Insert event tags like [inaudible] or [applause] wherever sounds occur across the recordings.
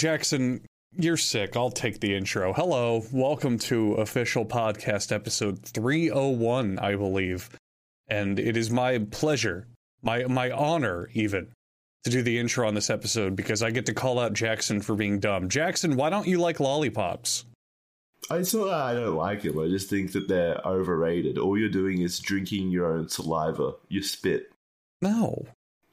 Jackson, you're sick. I'll take the intro. Hello, welcome to official podcast episode 301, I believe. And it is my pleasure, my my honor even, to do the intro on this episode because I get to call out Jackson for being dumb. Jackson, why don't you like lollipops? It's not that I don't like them. I just think that they're overrated. All you're doing is drinking your own saliva, your spit. No.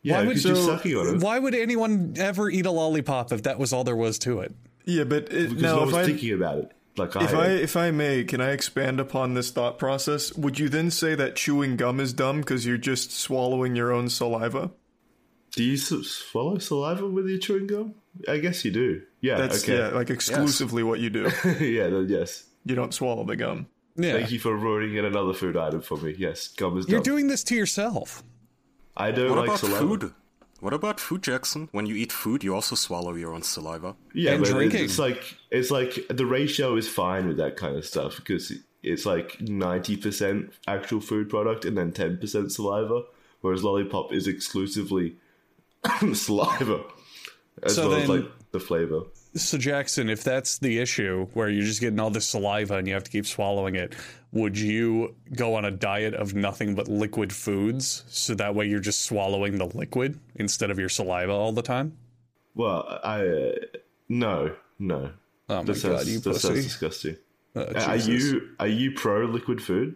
Yeah, Why would- because you're on it. Why would anyone ever eat a lollipop if that was all there was to it? Yeah, but it, Because now I if was I thinking about it. Like if I if I may, can I expand upon this thought process? Would you then say that chewing gum is dumb because you're just swallowing your own saliva? do you swallow saliva with your chewing gum? I guess you do. Yeah. That's yeah, okay. like exclusively what you do. [laughs] Yeah. then yes. You don't swallow the gum. Yeah. Thank you for ruining yet another food item for me. Yes, gum is Dumb. You're doing this to yourself. I don't What like about saliva. food? What about food, Jackson? When you eat food, you also swallow your own saliva. Yeah, And but drinking. it's like it's like the ratio is fine with that kind of stuff because it's like ninety percent actual food product and then ten percent saliva, whereas lollipop is exclusively [coughs] saliva as So well as like the flavor. So Jackson, if that's the issue where you're just getting all this saliva and you have to keep swallowing it, would you go on a diet of nothing but liquid foods so that way you're just swallowing the liquid instead of your saliva all the time? Well, I uh, no no. Oh my That sounds, god, you that sounds disgusting. Oh, are you are you pro liquid food?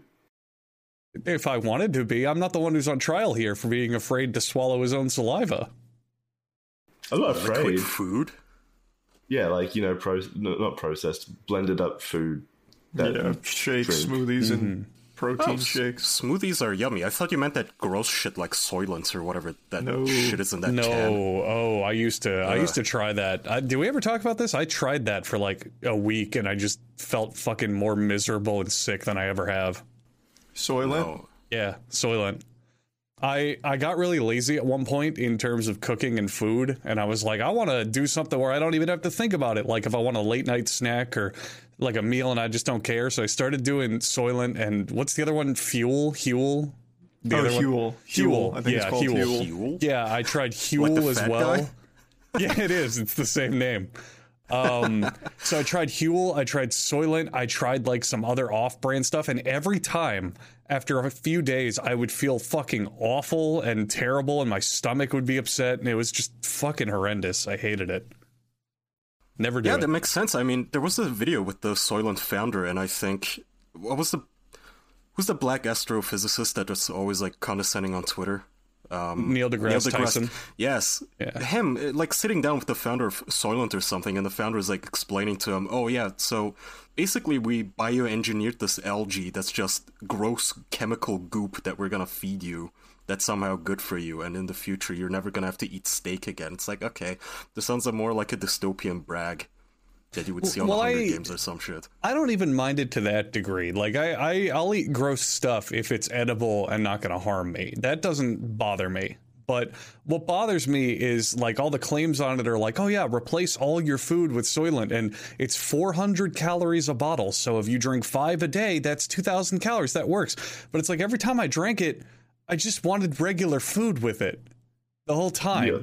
If I wanted to be, I'm not the one who's on trial here for being afraid to swallow his own saliva. I'm not afraid. Liquid food? Yeah, like you know, pro not processed, blended up food. That yeah, shakes, drink. smoothies, and mm-hmm. protein Oh, shakes. Smoothies are yummy. I thought you meant that gross shit like Soylent or whatever that No. shit is in that No, can. oh, I used to, I used to try that. I, did we ever talk about this? I tried that for like a week, and I just felt fucking more miserable and sick than I ever have. Soylent. Oh, Yeah, Soylent. I I got really lazy at one point in terms of cooking and food, and I was like, I want to do something where I don't even have to think about it. Like if I want a late night snack or like a meal, and I just don't care. So I started doing Soylent and what's the other one? Fuel, Huel. The Oh, other one? Huel. Huel. I think yeah, it's called Huel. Huel. Huel? Yeah, I tried Huel the as well. guy? [laughs] yeah, it is. It's the same name. Um, so I tried Huel, I tried Soylent, I tried like some other off-brand stuff, and every time after a few days, I would feel fucking awful and terrible, and my stomach would be upset, and it was just fucking horrendous. I hated it. Never do Yeah, it. that makes sense. I mean, there was a video with the Soylent founder, and I think what was the who's the black astrophysicist that was always like condescending on Twitter? Um, Neil deGrasse Tyson. Yes, Yeah. him uh, like sitting down with the founder of Soylent or something, and the founder is like explaining to him, "Oh yeah, so basically we bioengineered this algae that's just gross chemical goop that we're gonna feed you." That's somehow good for you, and in the future you're never gonna have to eat steak again. It's like, okay, this sounds more like a dystopian brag that you would see on Well, the Hunger I- Games or some shit. I don't even mind it to that degree. Like I, I I'll eat gross stuff if it's edible and not going to harm me. That doesn't bother me. But what bothers me is like all the claims on it are like, oh yeah, replace all your food with Soylent, and it's 400 calories a bottle. So if you drink five a day, that's 2,000 calories. That works. But it's like every time I drank it, I just wanted regular food with it the whole time. Yeah.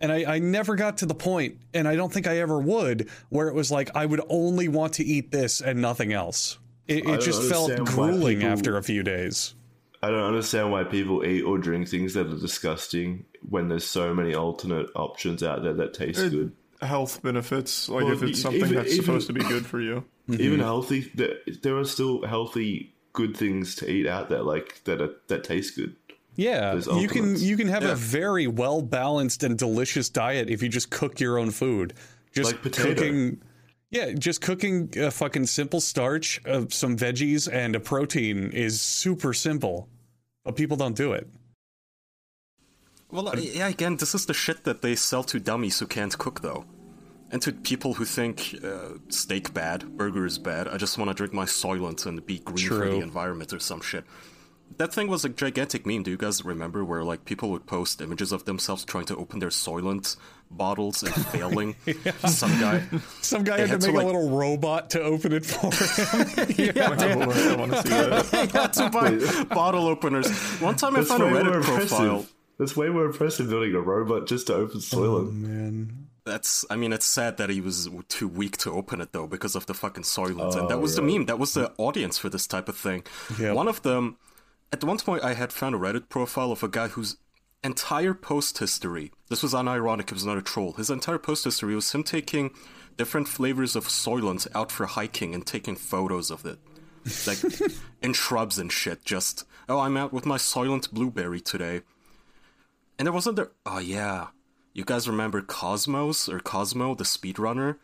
And I, I never got to the point, and I don't think I ever would, where it was like I would only want to eat this and nothing else. It, it just felt understand grueling people- after a few days. I don't understand why people eat or drink things that are disgusting when there's so many alternate options out there that taste It- good. Health benefits, like Well, if it's something even- that's even- supposed to be good for you. [laughs] Even healthy, there, there are still healthy, good things to eat out there, like that are, that taste good. Yeah, you can you can have Yeah. a very well balanced and delicious diet if you just cook your own food. Just Like potato. cooking. Yeah, just cooking a fucking simple starch, uh, some veggies, and a protein is super simple, but people don't do it. Well, uh, yeah, again, this is the shit that they sell to dummies who can't cook, though. And to people who think uh, steak bad, burger is bad, I just want to drink my Soylent and be green for the environment or some shit. That thing was a gigantic meme. Do you guys remember where like people would post images of themselves trying to open their Soylent bottles and [laughs] failing? Some guy. Some guy had, had to to, make a little robot to open it for him. [laughs] [laughs] I want to see that. Had to buy bottle openers. One time I found a way more Reddit profile. impressive. That's way more impressive building a robot just to open Oh, Soylent. man. That's, I mean, it's sad that he was too weak to open it though because of the fucking Soylent, and Oh, that was the meme. That was the audience for this type of thing. Yep. One of them, at one point, I had found a Reddit profile of a guy whose entire post history. This was unironic. It was not a troll. His entire post history was him taking different flavors of Soylent out for hiking and taking photos of it, like [laughs] in shrubs and shit. Just oh, I'm out with my Soylent blueberry today. And there wasn't there. Oh yeah, you guys remember Cosmos or Cosmo, the speedrunner?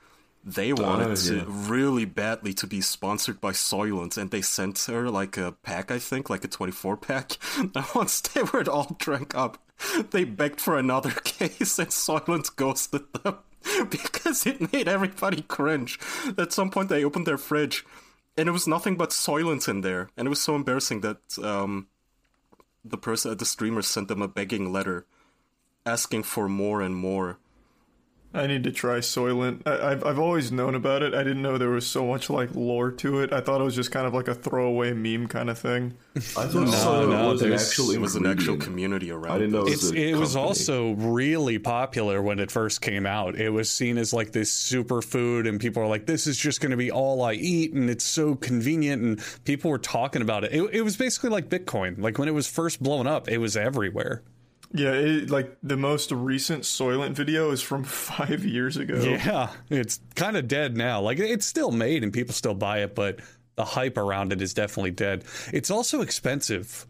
They wanted Oh, to really badly to be sponsored by Soylent, and they sent her like a pack, I think, like a 24 pack. [laughs] And once they were all drank up, they begged for another [laughs] case, and Soylent ghosted them [laughs] because it made everybody cringe. At some point, they opened their fridge, and it was nothing but Soylent in there, and it was so embarrassing that um, the person, the streamer, sent them a begging letter asking for more and more. I need to try Soylent. I, I've I've always known about it. I didn't know there was so much like lore to it. I thought it was just kind of like a throwaway meme kind of thing. [laughs] I thought Soylent no, was an there's- actual It was an actual community around. I didn't know it this. was It's, a it was also really popular when it first came out. It was seen as like this superfood, and people are like, "This is just going to be all I eat," and it's so convenient. And people were talking about it. it. It was basically like Bitcoin. Like when it was first blowing up, it was everywhere. Yeah, it, like the most recent Soylent video is from [laughs] five years ago. Yeah, it's kind of dead now. Like it's still made and people still buy it, but the hype around it is definitely dead. It's also expensive.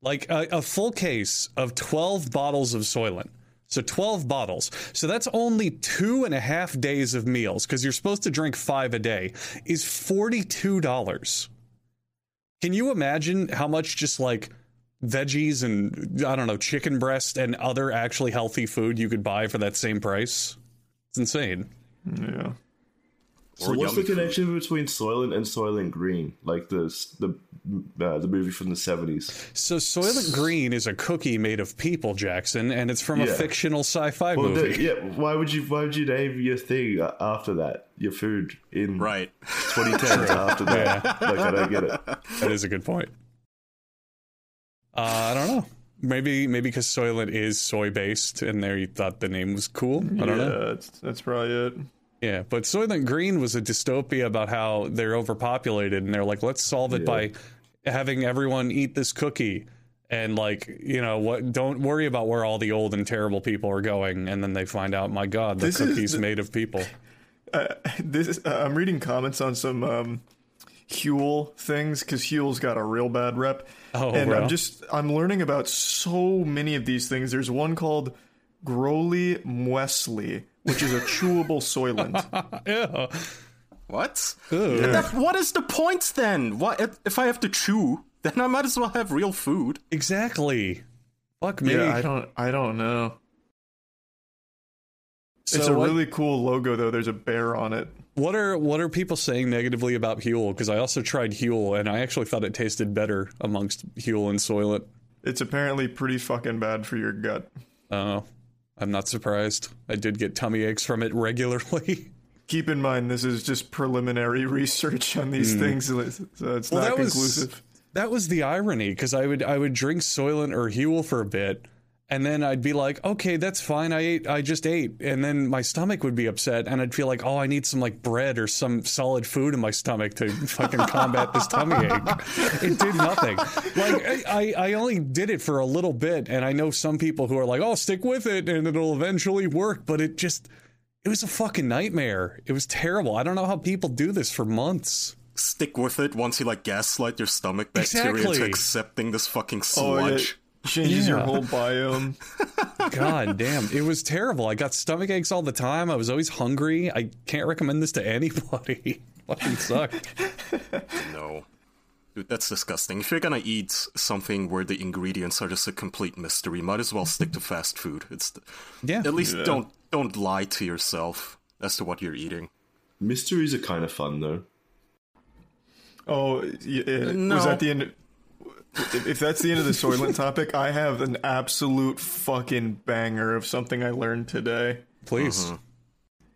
Like a, a full case of 12 bottles of Soylent. So 12 bottles. So that's only two and a half days of meals because you're supposed to drink five a day, is $42. Can you imagine how much just like veggies and I don't know, chicken breast and other actually healthy food you could buy for that same price? It's insane. Yeah. So Or what's the connection between Soylent and Soylent Green? Like the the uh, the movie from the seventies. So Soylent Green is a cookie made of people, Jackson, and it's from a fictional sci-fi Well, movie. the- yeah. Why would you Why would you name your thing uh, after that? Your food in Right. 2010 [laughs] after that? Like I don't get it. That is a good point. Uh, I don't know. Maybe maybe because Soylent is soy based, and there you thought the name was cool. I don't yeah, know. That's, that's probably it. Yeah, but Soylent Green was a dystopia about how they're overpopulated, and they're like, let's solve it Yeah. by having everyone eat this cookie, and like, you know, what? Don't worry about where all the old and terrible people are going, and then they find out, my God, the This is cookie's the- made of people. [laughs] Uh, this uh, I'm reading comments on some um, Huel things because Huel's got a real bad rep. Oh, and bro. I'm just I'm learning about so many of these things. There's one called Growly Muesli, which is a chewable [laughs] soylent. Yeah. What? Ew. That- what is the point then? What if, if I have to chew? Then I might as well have real food. Exactly. Fuck me. yeah, I don't I don't know. so it's a what, really cool logo though. There's a bear on it. What are what are people saying negatively about Huel? Because I also tried Huel, and I actually thought it tasted better amongst Huel and Soylent. It's apparently pretty fucking bad for your gut. Oh, I'm not surprised. I did get tummy aches from it regularly. [laughs] Keep in mind this is just preliminary [laughs] research on these things, so it's Mm. Well, not that was- conclusive. That was the irony because I would I would drink Soylent or Huel for a bit, and then I'd be like, okay, that's fine. I ate, I just ate, and then my stomach would be upset, and I'd feel like, oh, I need some like bread or some solid food in my stomach to fucking combat this tummy ache. It did nothing. Like I, I I only did it for a little bit, and I know some people who are like, oh, stick with it, and it'll eventually work, but it just. It was a fucking nightmare. It was terrible. I don't know how people do this for months. Stick with it once you like gaslight your stomach bacteria Exactly. into accepting this fucking Oh, yeah. Sludge. Changes your whole biome. [laughs] God damn, it was terrible. I got stomach aches all the time. I was always hungry. I can't recommend this to anybody. [laughs] Fucking sucked. No. Dude, that's disgusting. If you're gonna eat something where the ingredients are just a complete mystery, might as well stick to fast food. It's Yeah. at least Yeah. don't don't lie to yourself as to what you're eating. Mysteries are kind of fun though. Oh, yeah, uh, No. was that the end? If if that's the end of the Soylent topic, I have an absolute fucking banger of something I learned today. Please. Uh-huh.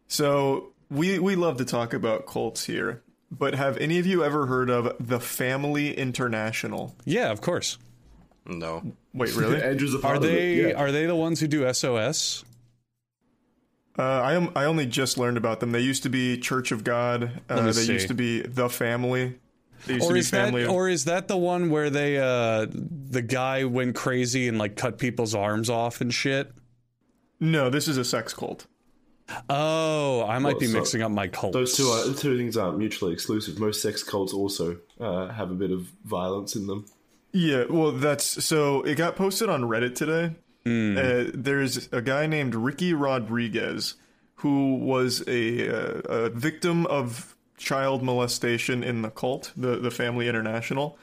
So we we love to talk about cults here, but have any of you ever heard of the Family International? Yeah, of course. No. Wait, really? [laughs] Andrew's a part Are of they yeah. are they the ones who do SOS? Uh, I am. I only just learned about them. They used to be Church of God. Uh, me they see. used to be the Family. They used Or is that of- or is that the one where they uh the guy went crazy and like cut people's arms off and shit? no, this is a sex cult. Oh, I might Well, be so mixing up my cults. Those two are, two things aren't mutually exclusive. Most sex cults also uh, have a bit of violence in them. Yeah, well, that's so. It got posted on Reddit today. Hmm. Uh, there's a guy named Ricky Rodriguez who was a, uh, a victim of child molestation in the cult, the the Family International,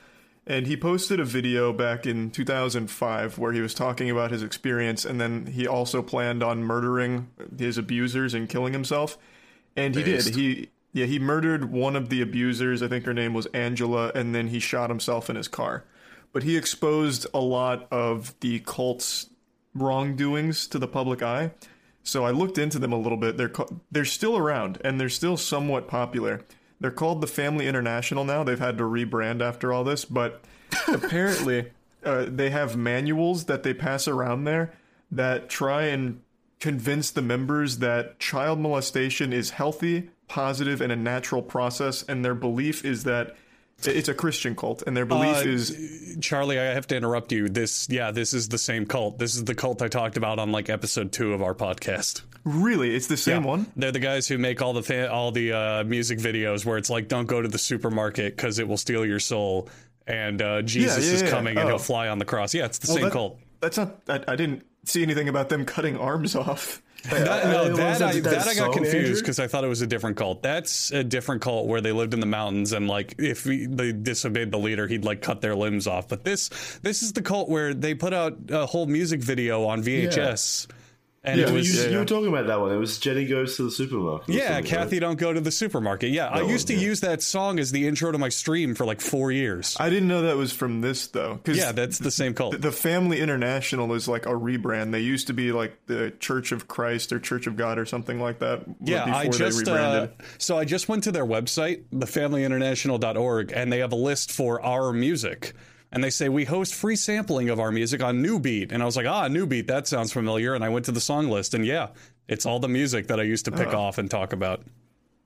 and he posted a video back in 2005 where he was talking about his experience, and then he also planned on murdering his abusers and killing himself, and he Based. did. He yeah, he murdered one of the abusers. I think her name was Angela, and then he shot himself in his car. But he exposed a lot of the cult's wrongdoings to the public eye. So I looked into them a little bit. They're they're still around and they're still somewhat popular. They're called the Family International now. They've had to rebrand after all this, but [laughs] apparently uh, they have manuals that they pass around there that try and convince the members that child molestation is healthy, positive, and a natural process. And their belief is that it's a Christian cult, and their belief Uh, is Charlie, I have to interrupt you. This, yeah, this is the same cult. This is the cult I talked about on like episode two of our podcast. really it's the same Yeah. one. They're the guys who make all the fa- all the uh, music videos where it's like, "Don't go to the supermarket because it will steal your soul," and uh, Jesus yeah, is yeah. coming and Oh. he'll fly on the cross. Yeah, it's the Well, same that- cult. That's not. I, I didn't see anything about them cutting arms [laughs] off. That, no, was that, that- I, that that I got confused because I thought it was a different cult. That's a different cult where they lived in the mountains and like if we, they disobeyed the leader, he'd like cut their limbs off. But this this is the cult where they put out a whole music video on VHS, and Yeah, it You, yeah, you were talking about that one. It was Jenny goes to the supermarket. yeah, Kathy, right? don't go to the supermarket. Yeah, I That used to yeah. use that song as the intro to my stream for like four years. I didn't know that was from this though. yeah, that's the same cult. the Family International is like a rebrand. They used to be like the Church of Christ or Church of God or something like that. Yeah, before I just they uh, rebranded. so I just went to their website, thefamilyinternational.org, and they have a list for our music. And they say we host free sampling of our music on New Beat, And I was like, ah, New Beat, that sounds familiar. And I went to the song list, and yeah, it's all the music that I used to pick off and talk about.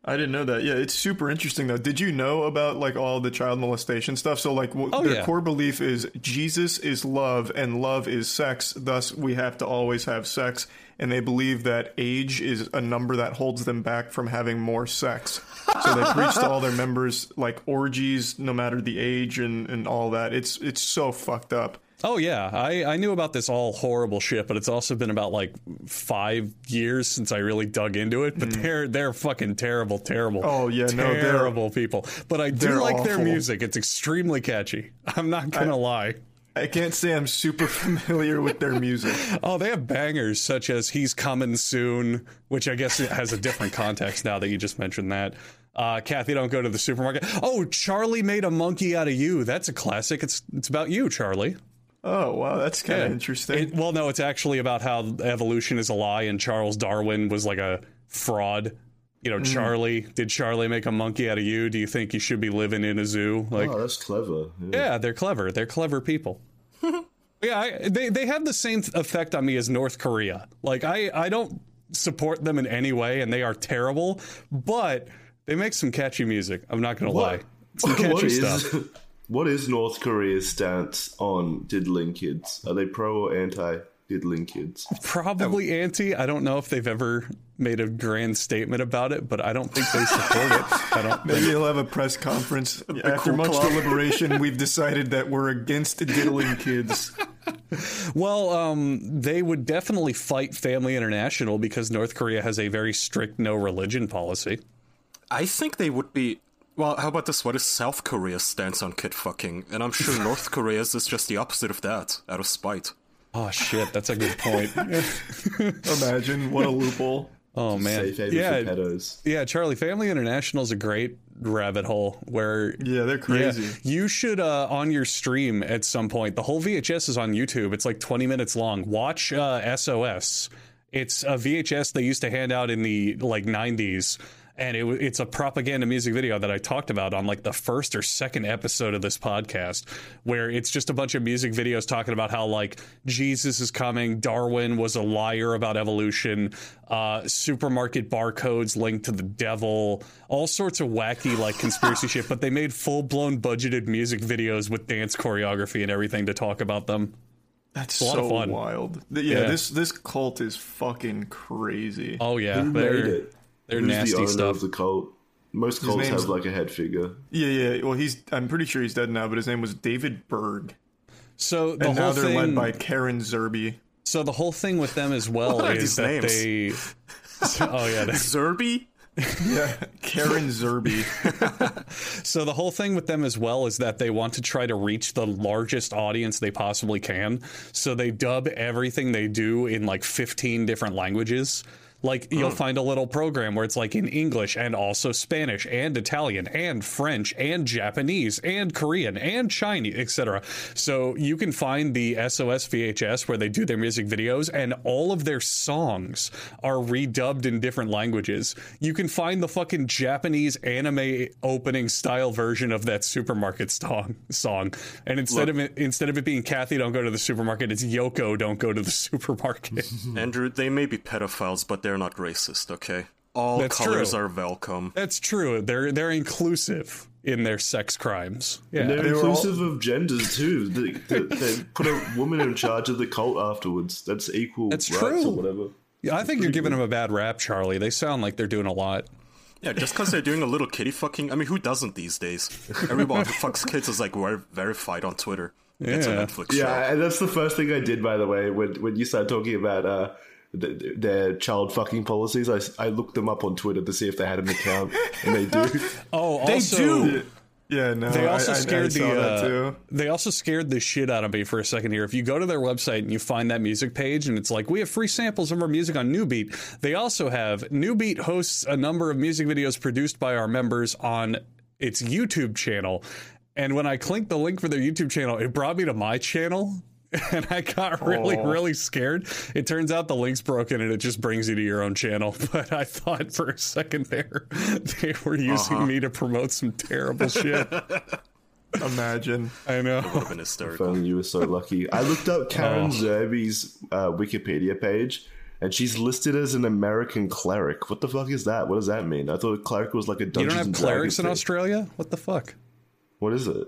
I didn't know that. Yeah, it's super interesting though. Did you know about like all the child molestation stuff? So like, w- Oh, their yeah. core belief is Jesus is love and love is sex. Thus, we have to always have sex. And they believe that age is a number that holds them back from having more sex. So they preach [laughs] to all their members like orgies, no matter the age and, and all that. It's it's so fucked up. Oh yeah, I, I knew about this all horrible shit, but it's also been about like five years since I really dug into it. But they're they're fucking terrible, terrible. Mm. Oh, yeah, no, terrible people. But I do like their music. It's extremely catchy. I'm not gonna lie. I can't say I'm super [laughs] familiar with their music. Oh, they have bangers such as "He's Coming Soon," which I guess has a different context now that you just mentioned that. Uh, Kathy, don't go to the supermarket. Oh, Charlie made a monkey out of you. That's a classic. It's it's about you, Charlie. Oh wow, that's kind of Yeah. interesting. It, well, no, it's actually about how evolution is a lie and Charles Darwin was like a fraud. You know, hmm. Charlie, did Charlie make a monkey out of you? Do you think you should be living in a zoo? Like, Oh, that's clever. Yeah. yeah, they're clever. They're clever people. [laughs] yeah, I, they they have the same effect on me as North Korea. Like, I I don't support them in any way, and they are terrible. But they make some catchy music. I'm not gonna lie, some [laughs] catchy stuff. [laughs] what is North Korea's stance on diddling kids? Are they pro or anti diddling kids? Probably anti. I don't know if they've ever made a grand statement about it, but I don't think they support it. I don't. [laughs] Maybe he'll have a press conference. [laughs] After cool much club. deliberation, we've [laughs] decided that we're against diddling kids. Well, um, they would definitely fight Family International because North Korea has a very strict no religion policy. I think they would be. Well, how about this? What is South Korea's stance on kid fucking? And I'm sure [laughs] North Korea's is just the opposite of that, out of spite. Oh shit, that's a good point. [laughs] Imagine what a loophole. Oh man, yeah, pedos. yeah. Charlie, Family International is a great rabbit hole where Yeah, they're Yeah, crazy. you should uh, on your stream at some point. The whole VHS is on YouTube. It's like 20 minutes long. Watch uh, SOS. It's a VHS they used to hand out in the like 90s, and it, it's a propaganda music video that I talked about on like the first or second episode of this podcast, where it's just a bunch of music videos talking about how like Jesus is coming, Darwin was a liar about evolution, uh, supermarket barcodes linked to the devil, all sorts of wacky like conspiracy [laughs] shit. But they made full blown budgeted music videos with dance choreography and everything to talk about them. That's a lot so of fun. wild. Yeah, Yeah. this this cult is fucking crazy. Oh yeah, Who they're made it? They're Who's the nasty owner stuff. of the cult? Most cults have like a head figure. Yeah, yeah. Well, he's I'm pretty sure he's dead now, but his name was David Berg, So the and now whole they're thing, led by Karen Zerby. so the whole thing with them as well What is that names? they. [laughs] oh yeah, they- Zerby? Yeah, Karen Zerby. [laughs] So the whole thing with them as well is that they want to try to reach the largest audience they possibly can. So they dub everything they do in like 15 different languages. Like you'll hmm. find a little program where it's like in English and also Spanish and Italian and French and Japanese and Korean and Chinese, etc. So you can find the SOS VHS where they do their music videos and all of their songs are redubbed in different languages. You can find the fucking Japanese anime opening style version of that supermarket song song. And instead of it instead of it being Kathy don't go to the supermarket, it's Yoko don't go to the [laughs] supermarket. Andrew, they may be pedophiles, but they're not racist, okay? All That's colors true. are welcome. That's true. They're they're inclusive in their sex crimes. Yeah. They're They were all- inclusive of genders too. They, they, they put a woman in charge of the cult afterwards. That's equal That's rights true. or whatever. Yeah, I think you're giving them a bad rap, Charlie. They sound like they're doing a lot. Yeah, just because they're doing a little kitty fucking. I mean, who doesn't these days? Everyone who fucks kids is like ver- verified on Twitter. It's a Yeah. Show. Yeah, and that's the first thing I did, by the way, when when you started talking about uh, th- their child fucking policies. I, I looked them up on Twitter to see if they had an account, and they do. [laughs] Oh, They also, do. Yeah, no. They also I, I- I scared saw the. that Uh, they also scared the shit out of me for a second here. If you go to their website and you find that music page, and it's like we have free samples of our music on Newbeat. They also have Newbeat hosts a number of music videos produced by our members on its YouTube channel. And when I clicked the link for their YouTube channel, it brought me to my channel. [laughs] And I got really, Aw. really scared. It turns out the link's broken and it just brings you to your own channel. [laughs] But I thought for a second there [laughs] they were using me to promote some terrible shit. Imagine. I know. Would have been hysterical. Phone, you were so lucky. I looked up Karen Oh. Zerby's uh, Wikipedia page, and she's listed as an American cleric. What the fuck is that? What does that mean? I thought a cleric was like a You Dungeons don't have and clerics in thing. Australia? What the fuck? What is it?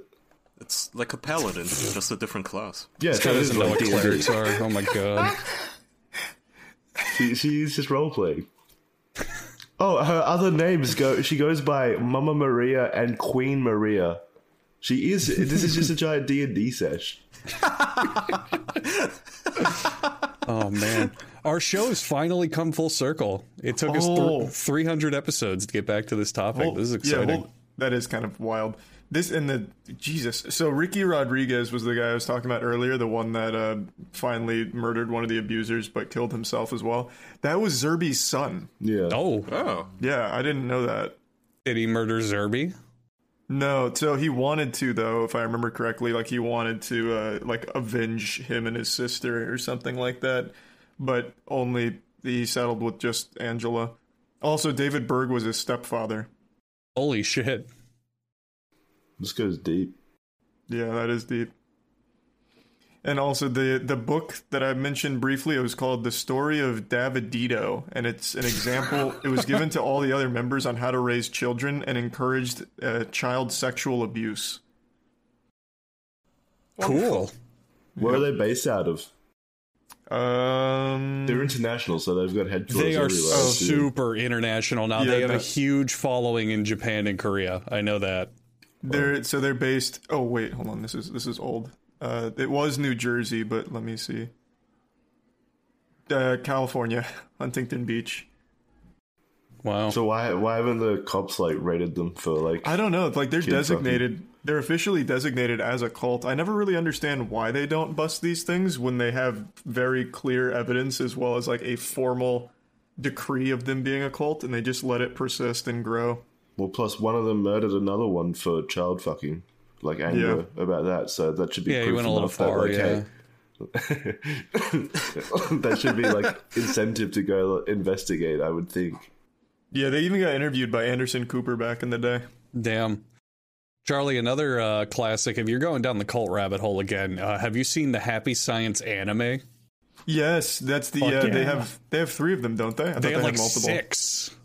It's like a paladin, just a different class. Yeah, Guy that is doesn't know like what D&D. clerics are. Oh my god. [laughs] She, she's just role playing. Oh, her other names go. She goes by Mama Maria and Queen Maria. She is. This is just a giant D and D sesh. [laughs] Oh man. Our show has finally come full circle. It took us Oh. th- 300 episodes to get back to this topic. Well, this is yeah, exciting. well, that is kind of wild. This and the Jesus. So Ricky Rodriguez was the guy I was talking about earlier, the one that uh, finally murdered one of the abusers but killed himself as well. That was Zerby's son. Yeah. oh, Oh. Yeah, I didn't know that. did he murder Zerby? No, so he wanted to though, if I remember correctly. Like he wanted to uh, like avenge him and his sister or something like that, but only he settled with just Angela. Also, David Berg was his stepfather. Holy shit. This goes deep. Yeah, that is deep. And also the the book that I mentioned briefly, it was called The Story of Davidito, and it's an example. it was given to all the other members on how to raise children and encouraged uh, child sexual abuse. Cool. Where are they based out of? Um, They're international, so they've got headquarters They are everywhere. I super international now. Yeah, they have a huge following in Japan and Korea. I know that. They're so they're based. Oh wait, hold on. This is this is old. Uh, it was New Jersey, but let me see. Uh, California, [laughs] Huntington Beach. Wow. So why why haven't the cops like raided them for like? I don't know. Like they're Kid designated. They're officially designated as a cult. I never really understand why they don't bust these things when they have very clear evidence as well as like a formal decree of them being a cult, and they just let it persist and grow. Well, plus one of them murdered another one for child fucking, like anger about that. So that should be yeah, proof you went a little enough that, far. like, yeah. hey, [laughs] that should be like incentive to go investigate. I would think. Yeah, they even got interviewed by Anderson Cooper back in the day. Damn. Charlie, another uh, classic. If you're going down the cult rabbit hole again, uh, have you seen the Happy Science anime? Yes, that's the. Fuck Uh, They have they have three of them, don't they? I thought They have had like six.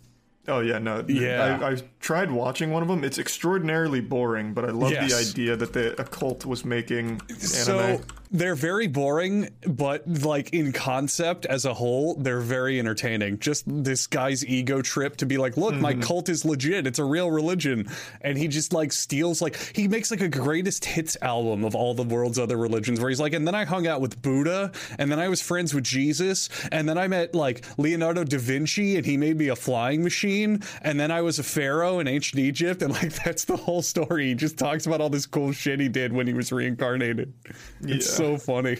Oh yeah, no. Yeah. I, I tried watching one of them. It's extraordinarily boring, but I love Yes. the idea that the a cult was making an So anime. They're very boring, but like in concept as a whole, they're very entertaining. Just this guy's ego trip to be like, look, my mm-hmm. cult is legit. It's a real religion. And he just like steals, like, he makes like a greatest hits album of all the world's other religions where he's like, and then I hung out with Buddha, and then I was friends with Jesus, and then I met like Leonardo da Vinci, and he made me a flying machine, and then I was a pharaoh in ancient Egypt. And like, [laughs] that's the whole story. He just talks about all this cool shit he did when he was reincarnated. It's Yeah. So funny.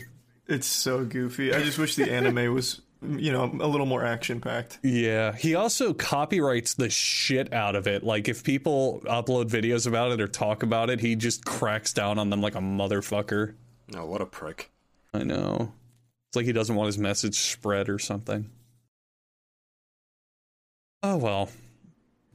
It's so goofy. I just wish the anime was, you know, a little more action packed. Yeah. He also copyrights the shit out of it. Like if people upload videos about it or talk about it, he just cracks down on them like a motherfucker. No, what a prick. I know. It's like he doesn't want his message spread or something. Oh well.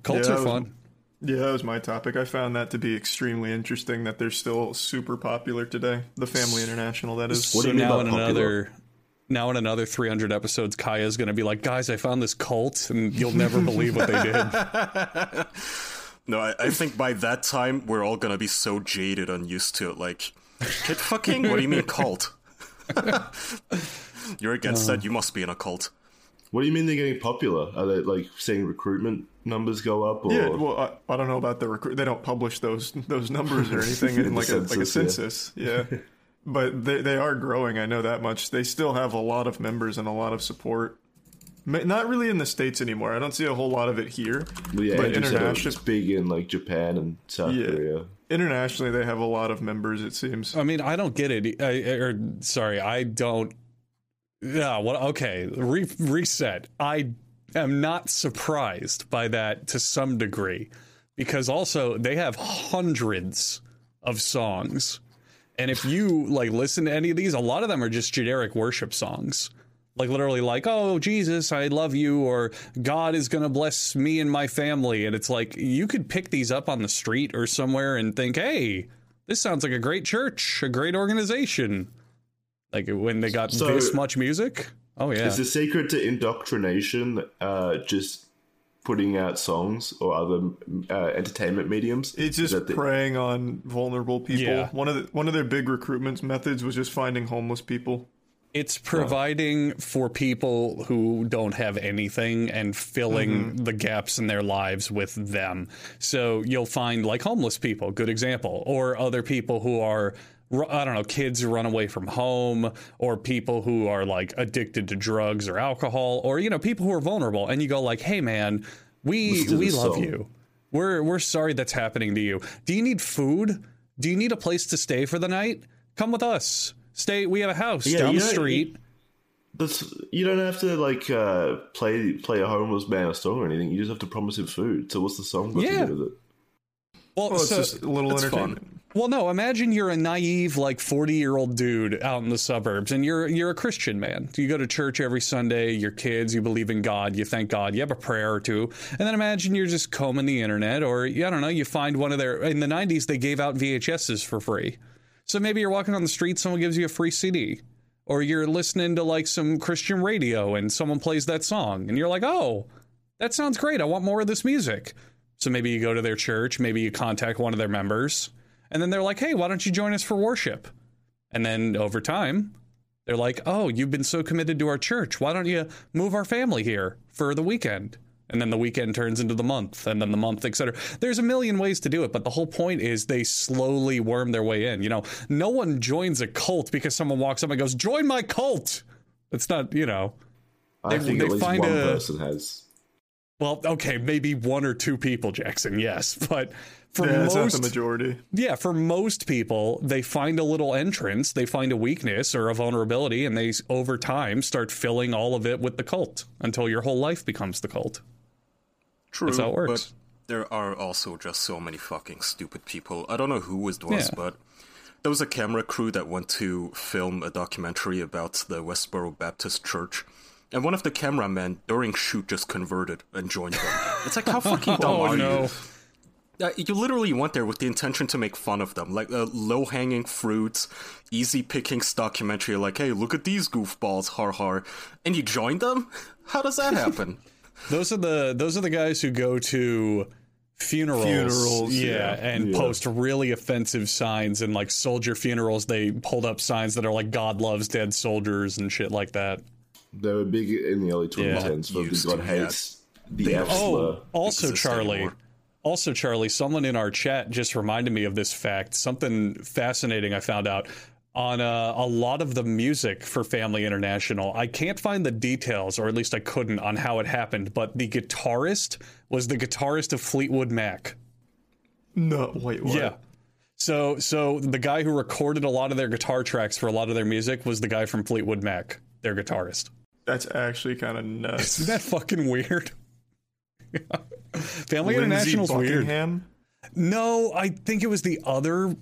Cults Yeah, are that was- fun. Yeah, that was my topic. I found that to be extremely interesting that they're still super popular today. The Family International, that is. What do so you mean now in popular? another now in another 300 episodes Kaya's going to be like, "Guys, I found this cult and you'll never [laughs] believe what they did." [laughs] No, I, I think by that time we're all gonna be so jaded and used to it. Like, kid fucking? What do you mean cult? [laughs] You're against that? Uh. You must be in a cult. What do you mean they're getting popular? Are they like seeing recruitment numbers go up? Or Yeah, well, I, I don't know about the recruit. They don't publish those those numbers or [laughs] anything in The like a like a census, yeah. Yeah, but they they are growing. I know that much. They still have a lot of members and a lot of support. Not really in the states anymore. I don't see a whole lot of it here. Well, yeah, but Andrew said international, was big in like Japan and South Yeah. Korea. internationally, they have a lot of members. It seems. I mean, I don't get it. I, or sorry, I don't. Yeah. well, Okay. Re- reset. I am not surprised by that to some degree, because also they have hundreds of songs, and if you like listen to any of these, a lot of them are just generic worship songs. Like literally, like, oh Jesus, I love you, or God is gonna bless me and my family, and it's like you could pick these up on the street or somewhere and think, hey, this sounds like a great church, a great organization. Like when they got So- this much music. Oh yeah. Is the secret to indoctrination uh, just putting out songs or other uh, entertainment mediums? It's just the- preying on vulnerable people. Yeah. One of the, one of their big recruitment methods was just finding homeless people. It's providing for people who don't have anything and filling the gaps in their lives with them. So you'll find like homeless people, good example, or other people who are ru- I don't know, kids who run away from home or people who are like addicted to drugs or alcohol or you know, people who are vulnerable and you go like, "Hey man, we we love song." you. We're we're sorry that's happening to you. Do you need food? Do you need a place to stay for the night? Come with us. Stay. We have a house Yeah, down you the know- street. That's, you don't have to like uh, play play a homeless man a song or anything. You just have to promise him food. So what's the song got Yeah. to do with it? Well, Well, it's so, just a little that's fun. Well, no. Imagine you're a naive, like forty year old dude out in the suburbs, and you're you're a Christian man. You go to church every Sunday. Your kids, you believe in God. You thank God. You have a prayer or two, and then imagine you're just combing the internet, or I don't know. You find one of their in the '90s they gave out VHSs for free. So maybe you're walking on the street, someone gives you a free CD, or you're listening to like some Christian radio, and someone plays that song, and you're like, oh, that sounds great. I want more of this music. So maybe you go to their church, maybe you contact one of their members, and then they're like, hey, why don't you join us for worship? And then over time, they're like, oh, you've been so committed to our church. Why don't you move our family here for the weekend? And then the weekend turns into the month, and then the month, etc. There's a million ways to do it, but the whole point is they slowly worm their way in. You know, no one joins a cult because someone walks up and goes, join my cult. It's not, you know, I They- think they at least find one a- person has. well, okay, maybe one or two people, Jackson, yes. [laughs] But for Yeah, it's not most the majority. Yeah, for most people, they find a little entrance, they find a weakness or a vulnerability, and they over time start filling all of it with the cult until your whole life becomes the cult. True, That's how it works. but there are also just so many fucking stupid people. I don't know who it was, Yeah. but there was a camera crew that went to film a documentary about the Westboro Baptist Church, and one of the cameramen during shoot just converted and joined them. It's like how [laughs] fucking dumb Oh are no. you? Uh, you literally went there with the intention to make fun of them, like a low hanging fruits, easy pickings documentary. Like, hey, look at these goofballs, har har, and you joined them. How does that happen? [laughs] Those are the those are the guys who go to funerals, Funerals, yeah, yeah. and Yeah. post really offensive signs and like soldier funerals. They hold up signs that are like "God loves dead soldiers" and shit like that. They were big in the early 2010s for used the God hates the F. Oh, also exist Charlie. Also, Charlie, someone in our chat just reminded me of this fact. Something fascinating I found out on uh, a lot of the music for Family International. I can't find the details, or at least I couldn't, on how it happened, but the guitarist was the guitarist of Fleetwood Mac. No, wait, what? Yeah. So, so the guy who recorded a lot of their guitar tracks for a lot of their music was the guy from Fleetwood Mac, their guitarist. That's actually kind of nuts. Isn't that fucking weird? Family Lindsey International's weird. Buckingham? No, I think it was the other.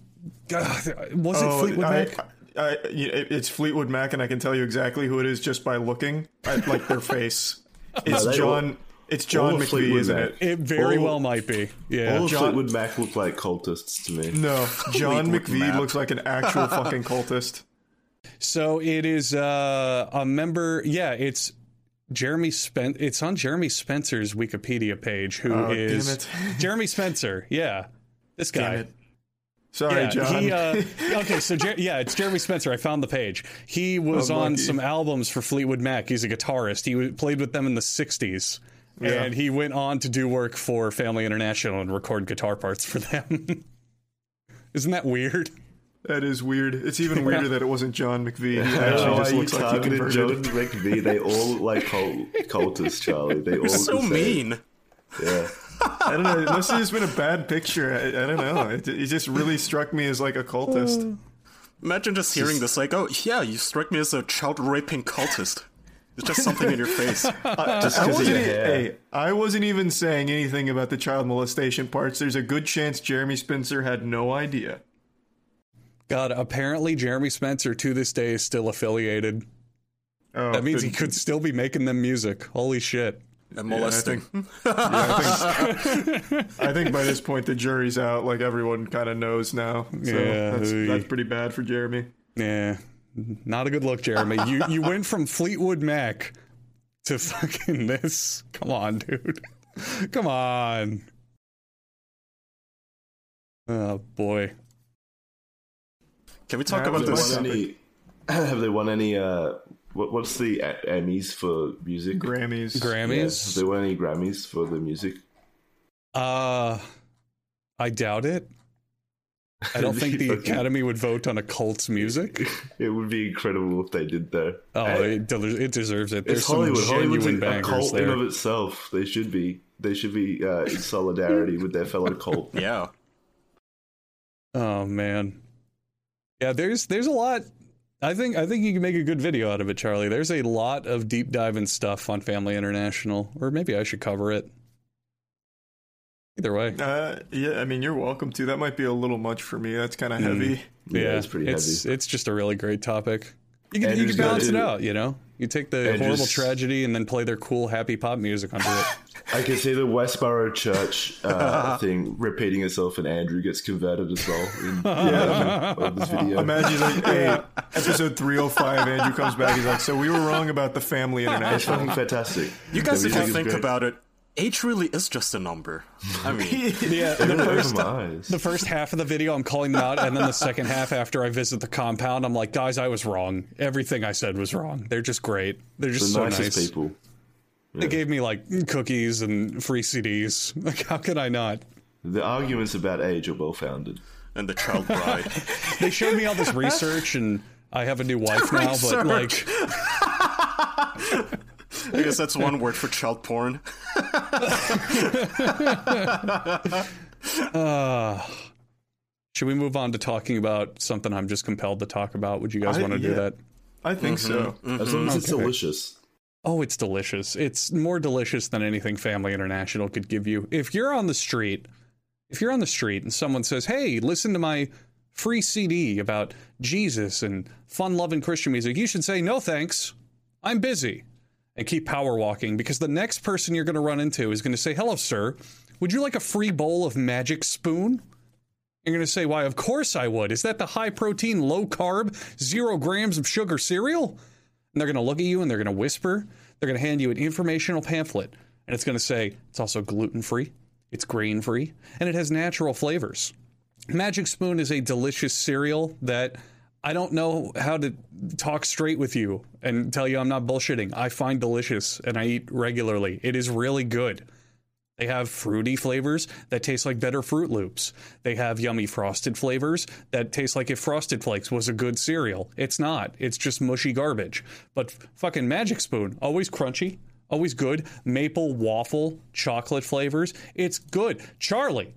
God, was it Oh, Fleetwood I, Mac? I, I- it- it's Fleetwood Mac, and I can tell you exactly who it is just by looking at like their face. [laughs] It's they John. It's John McVie, Fleetwood isn't Mac. it? It very all- well might be. Yeah. All of John- Fleetwood Mac look like cultists to me. No, [laughs] John McVie Mac. looks like an actual [laughs] fucking cultist. So it is uh, a member. Yeah, it's Jeremy Spen. It's on Jeremy Spencer's Wikipedia page. Who Oh, is. [laughs] Jeremy Spencer? Yeah, this guy. Sorry, Yeah, John. he. Uh, [laughs] okay, so Jer- yeah, it's Jeremy Spencer. I found the page. He was on Unlucky. some albums for Fleetwood Mac. He's a guitarist. He w- played with them in the '60s, Yeah. and he went on to do work for Family International and record guitar parts for them. [laughs] Isn't that weird? That is weird. It's even [laughs] weirder that it wasn't John McVie. He I don't know actually why just looks like he converted. John [laughs] McVie. They all look like cult, cultists, Charlie. They all so the mean. Yeah. [laughs] I don't know. It must have just been a bad picture. I, I don't know. It, it just really struck me as like a cultist. Hmm. Imagine just hearing this, like, oh yeah, you strike me as a child raping cultist. It's just something in your face. Just I wasn't, e- hey, I wasn't even saying anything about the child molestation parts. There's a good chance Jeremy Spencer had no idea. God, apparently Jeremy Spencer to this day is still affiliated. Oh, That means he could still be making them music. Holy shit. And molesting. [laughs] I think, [laughs] I think by this point the jury's out. Like everyone kind of knows now. So Yeah, that's, that's pretty bad for Jeremy. Yeah. Not a good look, Jeremy. You you went from Fleetwood Mac to fucking this. Come on, dude. Come on. Oh boy. Can we talk Nah, about Have they this? any? [clears throat] Have they won any? Uh, what, what's the E- Emmys for music? Grammys. Yeah, Have Grammys? they won any Grammys for the music? Uh I doubt it. [laughs] I don't think the Fucking- Academy would vote on a cult's music. [laughs] It would be incredible if they did though. Oh, Uh, it, del- it deserves it. There's it's some Hollywood. Hollywood's genuine a, a bangers cult in of itself. They should be. They should be uh, in solidarity with their fellow cult. [laughs] Yeah. Oh man. Yeah, there's there's a lot I think I think you can make a good video out of it, Charlie. There's a lot of deep diving stuff on Family International. Or maybe I should cover it. Either way. Uh, yeah, I mean, you're welcome to. That might be a little much for me. That's kind of Mm. heavy. Yeah, it's pretty it's, heavy. It's just a really great topic. You can, you can balance it out, you know? You take the Andrew's- horrible tragedy and then play their cool, happy pop music under it. [laughs] I can see the Westboro Church uh, [laughs] thing repeating itself, and Andrew gets converted as well. In, [laughs] yeah, of this video. Imagine like, hey, episode 305, Andrew comes back. He's like, so we were wrong about the family It's international. fucking fantastic. You guys, The if you think great. about it, age really is just a number. I mean, [laughs] Yeah, the first, over my eyes. the first half of the video, I'm calling them out, and then the second half, after I visit the compound, I'm like, guys, I was wrong. Everything I said was wrong. They're just great. They're just the so nice. people. They gave me like cookies and free CDs. [laughs] Like, how could I not? The arguments about age are well founded. and the child bride. [laughs] They showed me all this research, and I have a new wife now, but like, Research. I guess that's one word for child porn. [laughs] Uh, should we move on to talking about something I'm just compelled to talk about? Would you guys I- want to do that? I think mm-hmm. so. Mm-hmm. As long as it's Okay. delicious. Oh, it's delicious. It's more delicious than anything Family International could give you. If you're on the street, if you're on the street and someone says, "Hey, listen to my free CD about Jesus and fun-loving Christian music," you should say, "No, thanks. I'm busy." And keep power walking because the next person you're going to run into is going to say, Hello, sir. Would you like a free bowl of magic spoon? You're going to say, Why, of course I would. Is that the high protein, low carb, zero grams of sugar cereal? And they're going to look at you and they're going to whisper. They're going to hand you an informational pamphlet and it's going to say it's also gluten free, it's grain free, and it has natural flavors. Magic Spoon is a delicious cereal that I don't know how to talk straight with you and tell you I'm not bullshitting. I find delicious and I eat regularly. It is really good. They have fruity flavors that taste like better Fruit Loops. They have yummy frosted flavors that taste like if Frosted Flakes was a good cereal. It's not. It's just mushy garbage. But fucking Magic Spoon, always crunchy, always good. Maple waffle chocolate flavors. It's good. Charlie,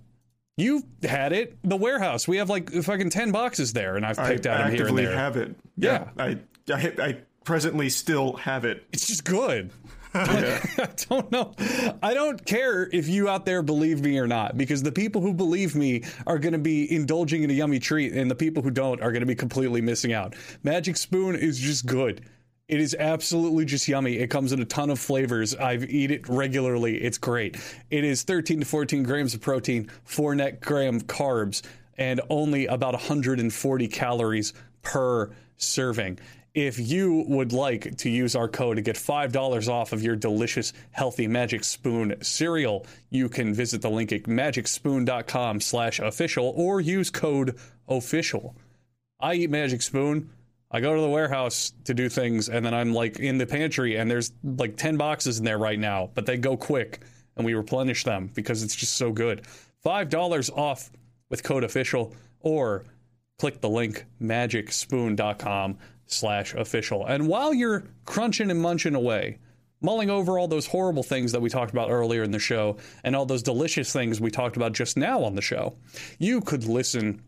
you had it. The warehouse. We have like fucking ten boxes there, and I've picked I out them here and actively there. have it. Yeah. I, I I presently still have it. It's just good. [laughs] [laughs] I don't know. I don't care if you out there believe me or not, because the people who believe me are going to be indulging in a yummy treat, and the people who don't are going to be completely missing out. Magic Spoon is just good. It is absolutely just yummy. It comes in a ton of flavors. I've eat it regularly. It's great. It is 13 to 14 grams of protein, four net gram carbs, and only about 140 calories per serving. If you would like to use our code to get $5 off of your delicious, healthy Magic Spoon cereal, you can visit the link at magicspoon.com slash official or use code official. I eat Magic Spoon. I go to the warehouse to do things, and then I'm like in the pantry, and there's like 10 boxes in there right now, but they go quick, and we replenish them because it's just so good. $5 off with code official, or click the link magicspoon.com slash official. And while you're crunching and munching away, mulling over all those horrible things that we talked about earlier in the show and all those delicious things we talked about just now on the show, you could listen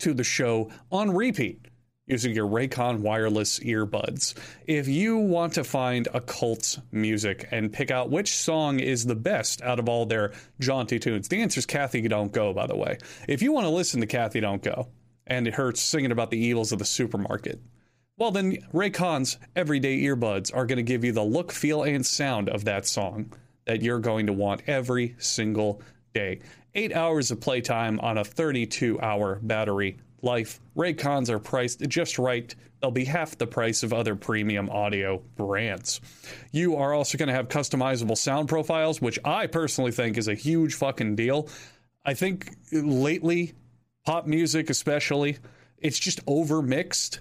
to the show on repeat using your Raycon wireless earbuds. If you want to find a cult's music and pick out which song is the best out of all their jaunty tunes, the answer is Kathy Don't Go, by the way. If you want to listen to Kathy Don't Go and it hurts singing about the evils of the supermarket, well, then Raycon's everyday earbuds are going to give you the look, feel, and sound of that song that you're going to want every single day. Eight hours of playtime on a 32 hour battery life. Raycons are priced just right. They'll be half the price of other premium audio brands. You are also going to have customizable sound profiles, which I personally think is a huge fucking deal. I think lately, pop music especially, it's just overmixed.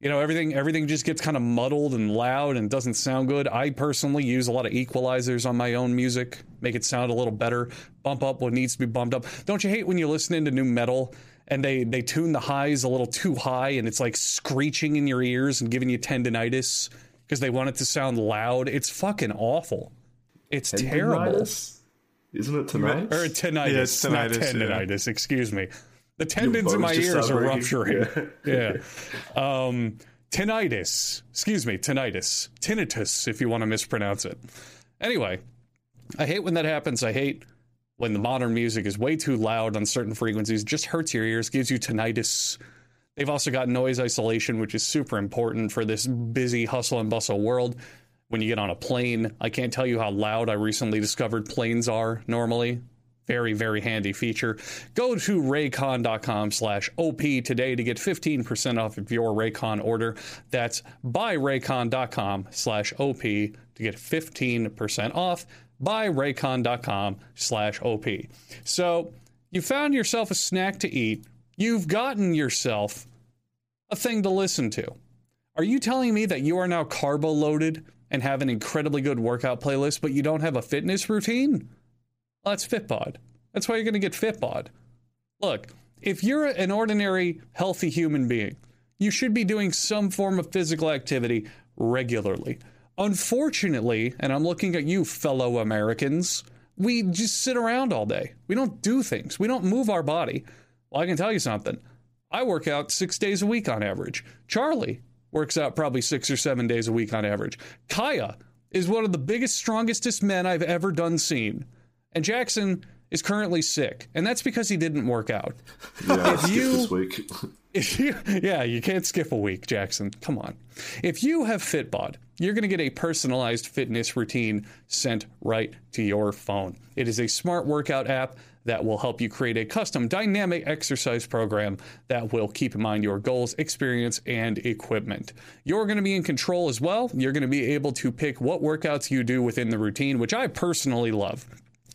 You know, everything everything just gets kind of muddled and loud and doesn't sound good. I personally use a lot of equalizers on my own music, make it sound a little better, bump up what needs to be bumped up. Don't you hate when you listen into new metal and they they tune the highs a little too high and it's like screeching in your ears and giving you tendonitis because they want it to sound loud? It's fucking awful. It's terrible. Isn't it tonight? Or tinnitus, Yeah, it's not tinnitus, yeah. tendonitis. Excuse me. The tendons in my ears are working. rupturing. [laughs] Yeah. Um, tinnitus. Excuse me. Tinnitus. Tinnitus, if you want to mispronounce it. Anyway, I hate when that happens. I hate when the modern music is way too loud on certain frequencies. Just hurts your ears, gives you tinnitus. They've also got noise isolation, which is super important for this busy hustle and bustle world. When you get on a plane, I can't tell you how loud I recently discovered planes are normally. Very, very handy feature. Go to raycon.com slash OP today to get 15% off of your Raycon order. That's buyraycon.com slash OP to get 15% off. Buyraycon.com slash OP. So you found yourself a snack to eat. You've gotten yourself a thing to listen to. Are you telling me that you are now carbo loaded and have an incredibly good workout playlist, but you don't have a fitness routine? Well, that's Fitbod. That's why you're going to get Fitbod. Look, if you're an ordinary, healthy human being, you should be doing some form of physical activity regularly. Unfortunately, and I'm looking at you, fellow Americans, we just sit around all day. We don't do things, we don't move our body. Well, I can tell you something. I work out six days a week on average. Charlie works out probably six or seven days a week on average. Kaya is one of the biggest, strongestest men I've ever done seen. And Jackson is currently sick. And that's because he didn't work out. Yeah, I skipped you- this week. [laughs] If you, yeah, you can't skip a week, Jackson. Come on. If you have Fitbod, you're going to get a personalized fitness routine sent right to your phone. It is a smart workout app that will help you create a custom dynamic exercise program that will keep in mind your goals, experience, and equipment. You're going to be in control as well. You're going to be able to pick what workouts you do within the routine, which I personally love.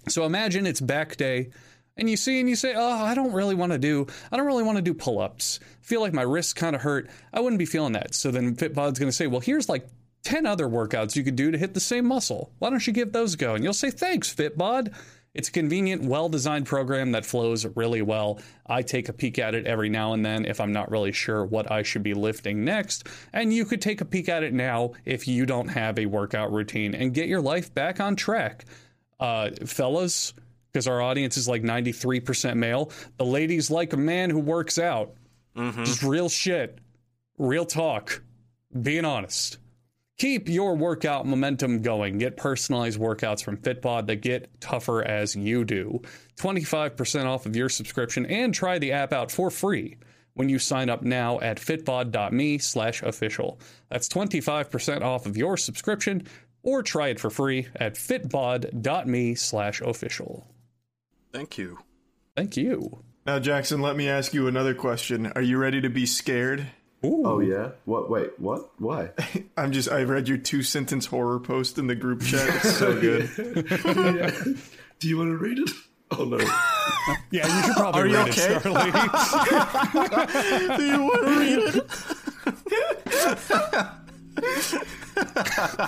So imagine it's back day and you see and you say, "Oh, I don't really want to do I don't really want to do pull-ups. feel like my wrists kind of hurt. I wouldn't be feeling that." So then Fitbod's going to say, "Well, here's like 10 other workouts you could do to hit the same muscle. Why don't you give those a go?" And you'll say, "Thanks, Fitbod." It's a convenient, well designed program that flows really well. I take a peek at it every now and then if I'm not really sure what I should be lifting next. And you could take a peek at it now if you don't have a workout routine and get your life back on track. Uh, fellas, because our audience is like 93% male, the ladies like a man who works out. Just real shit, real talk, being honest. Keep your workout momentum going. Get personalized workouts from Fitbod that get tougher as you do. 25% off of your subscription and try the app out for free when you sign up now at fitbod.me slash official. That's 25% off of your subscription or try it for free at fitbod.me slash official. Thank you. Thank you. Now, Jackson, let me ask you another question. Are you ready to be scared? Oh, Ooh. Oh yeah. What? Wait. What? Why? [laughs] I'm just, I read your two sentence horror post in the group chat. [laughs] It's so good. [laughs] Do you want to read it? Oh no. Yeah, you should probably Are you read okay? it, Charlie. Do you want to read it?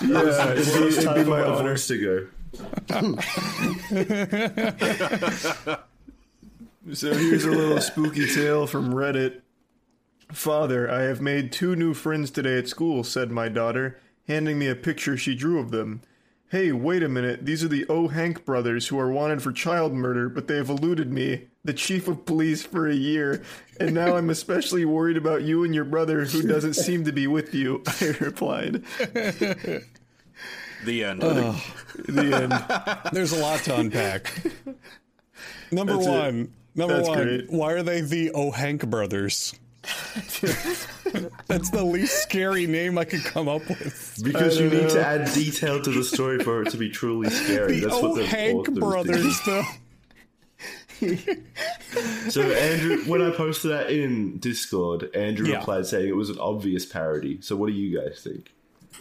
yeah, it'd be, it'd be my honor. voice to go. So here's a little spooky tale from Reddit. Father, I have made two new friends today at school, said my daughter, handing me a picture she drew of them. Hey, wait a minute, these are the O. Hank brothers who are wanted for child murder, but they have eluded me, the chief of police, for a year, and now I'm especially worried about you and your brother who doesn't seem to be with you, [laughs] I replied. The end. Oh, the end. There's a lot to unpack. Number That's it. one. Number That's one. great. Why are they the O'Hank brothers? [laughs] That's the least scary name I could come up with. Because you don't need to add detail to the story for it to be truly scary. The That's what the O'Hank authors did. brothers, though. [laughs] So Andrew, when I posted that in Discord, Andrew Yeah. replied saying it was an obvious parody. So what do you guys think?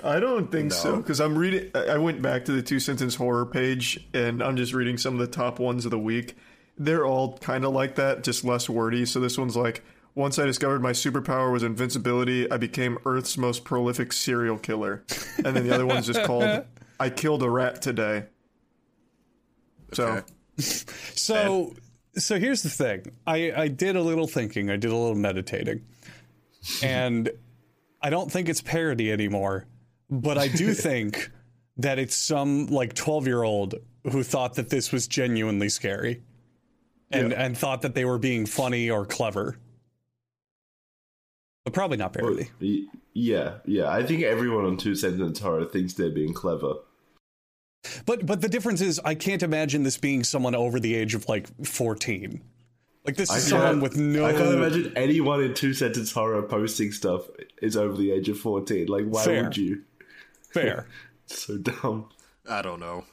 I don't think so because I'm reading. I I went back to the two sentence horror page and I'm just reading some of the top ones of the week. They're all kind of like that, just less wordy. So this one's like, once I discovered my superpower was invincibility, I became Earth's most prolific serial killer. And then the other one's just called, I killed a rat today. So Okay. [laughs] So, so here's the thing. I, I did a little thinking. I did a little meditating, and I don't think it's parody anymore. But I do [laughs] think that it's some like 12 year old who thought that this was genuinely scary, and and thought that they were being funny or clever. But probably not parody. Y- Yeah, yeah. I think everyone on Two Sentence Horror thinks they're being clever. But but the difference is, I can't imagine this being someone over the age of like 14. Like this is someone with no. I can't imagine anyone in Two Sentence Horror posting stuff is over the age of 14. Like, why Fair. would you? fair. [laughs] So dumb. I don't know.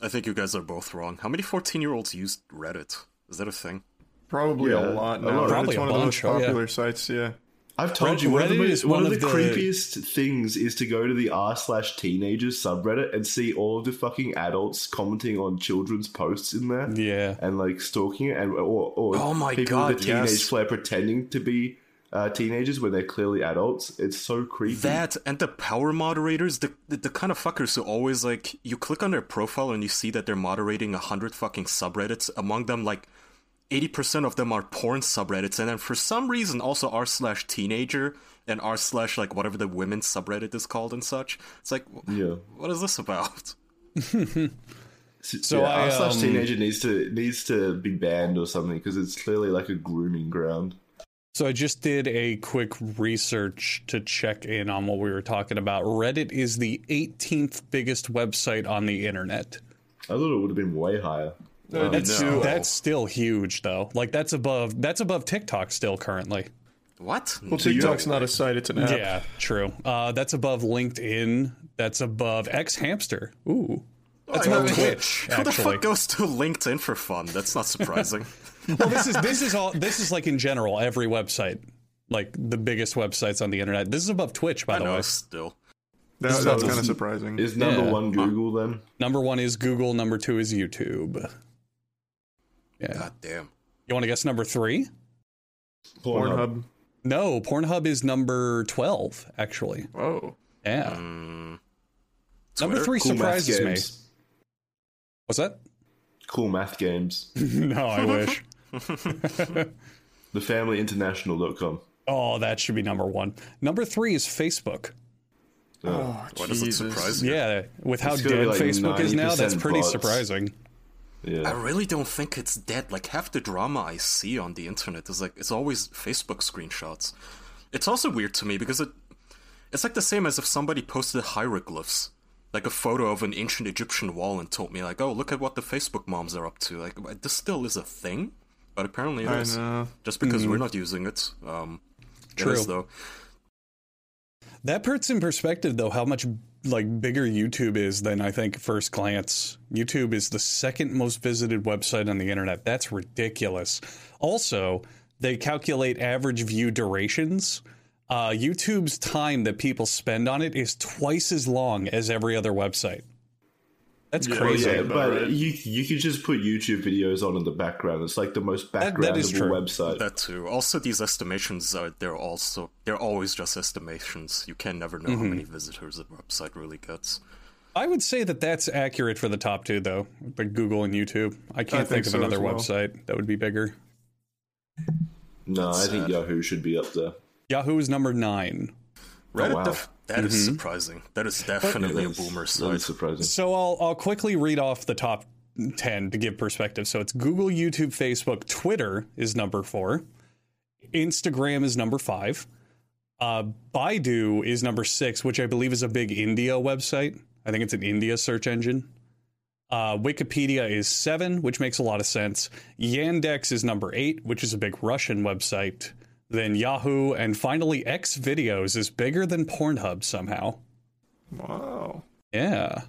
I think you guys are both wrong. How many 14 year olds use Reddit? Is that a thing? probably Yeah, a lot a lot. Probably it's a one of the most bunch, oh, yeah. popular sites, yeah. I've told Reddit- you one of the, most- one of the the- creepiest [laughs] things is to go to the r slash teenagers subreddit and see all of the fucking adults commenting on children's posts in there. Yeah. and like stalking it, and or, or Oh my people God, with a teenage yes. flair pretending to be uh, teenagers when they're clearly adults. It's so creepy. That and the power moderators, the, the the kind of fuckers who always like you click on their profile and you see that they're moderating a hundred fucking subreddits. Among them, like eighty percent of them are porn subreddits, and then for some reason also r slash teenager and r slash like whatever the women's subreddit is called and such. It's like, yeah. what is this about? [laughs] So r slash um, teenager needs to needs to be banned or something because it's clearly like a grooming ground. So I just did a quick research to check in on what we were talking about. Reddit is the 18th biggest website on the internet. I thought it would have been way higher. That's no. that's still huge though. Like that's above that's above TikTok still currently. What? Well, TikTok's not a site; it's an app. Yeah, true. Uh, that's above LinkedIn. That's above X Hamster. Ooh, that's I above know. Twitch. [laughs] Who the fuck goes to LinkedIn for fun? That's not surprising. [laughs] [laughs] well, this is this is all. This is like in general every website, like the biggest websites on the internet. This is above Twitch, by I the know, way. still. That, This is that's kind of surprising. Is number Yeah. one Google then? Number one is Google. Number two is YouTube. Yeah. God damn. You want to guess number three? Pornhub. No, Pornhub is number twelve. Actually, Oh. yeah. Mm, Number three Cool surprises me. What's that? Cool math games. [laughs] no, I wish. [laughs] TheFamilyInternational.com. Oh, that should be number one. Number three is Facebook. Oh, Why does it Jesus. surprise you? Yeah, with how It's gonna be dead like Facebook is now, that's pretty bots. surprising. I really don't think it's dead. Like half the drama I see on the internet is like it's always Facebook screenshots. It's also weird to me because it it's like the same as if somebody posted hieroglyphs, like a photo of an ancient Egyptian wall, and told me like, "Oh, look at what the Facebook moms are up to." Like this still is a thing, but apparently it I is. know. Just because we're not using it, um, True. is, though. That puts in perspective, though, how much like bigger YouTube is than I think first glance. YouTube is the second most visited website on the internet. That's ridiculous. Also, they calculate average view durations. Uh, YouTube's time that people spend on it is twice as long as every other website. That's Yeah, crazy. Yeah, but right. you you can just put YouTube videos on in the background. It's like the most That- backgroundable that is true. website. That too. Also, these estimations are they're also they're always just estimations. You can never know how mm-hmm. many visitors a website really gets. I would say that that's accurate for the top two, though, like Google and YouTube. I can't think think, of so another well. website that would be bigger. no, I think. Yahoo should be up there. Yahoo is number nine. Reddit, oh, wow. def- that is surprising. That is definitely a boomer that site. surprising. So I'll I'll quickly read off the top ten to give perspective. So it's Google, YouTube, Facebook, Twitter is number four, Instagram is number five, uh, Baidu is number six, which I believe is a big India website. I think it's an India search engine. Uh, Wikipedia is seven, which makes a lot of sense. Yandex is number eight, which is a big Russian website. Then Yahoo, and finally X Videos is bigger than Pornhub somehow. Wow. Yeah.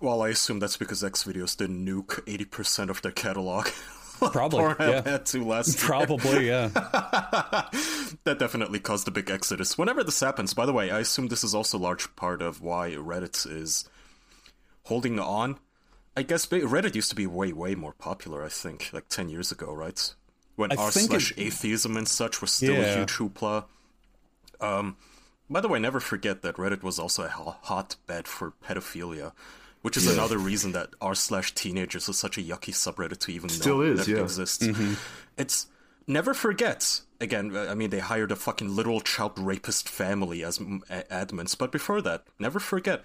Well, I assume that's because X videos didn't nuke eighty percent of their catalog. [laughs] Probably, Pornhub yeah. had to last. year. Probably, yeah. [laughs] that definitely caused a big exodus. Whenever this happens, by the way, I assume this is also a large part of why Reddit is holding on. I guess Reddit used to be way, way more popular. I think, like ten years ago, right? When R slash atheism and such was still a huge hoopla. Um, by the way, never forget that Reddit was also a ho- hotbed for pedophilia, which is another reason that r slash teenagers is such a yucky subreddit to even Still know is, that it yeah. exists. It's never forget. Again, I mean, they hired a fucking literal child rapist family as m- a- admins, but before that, never forget.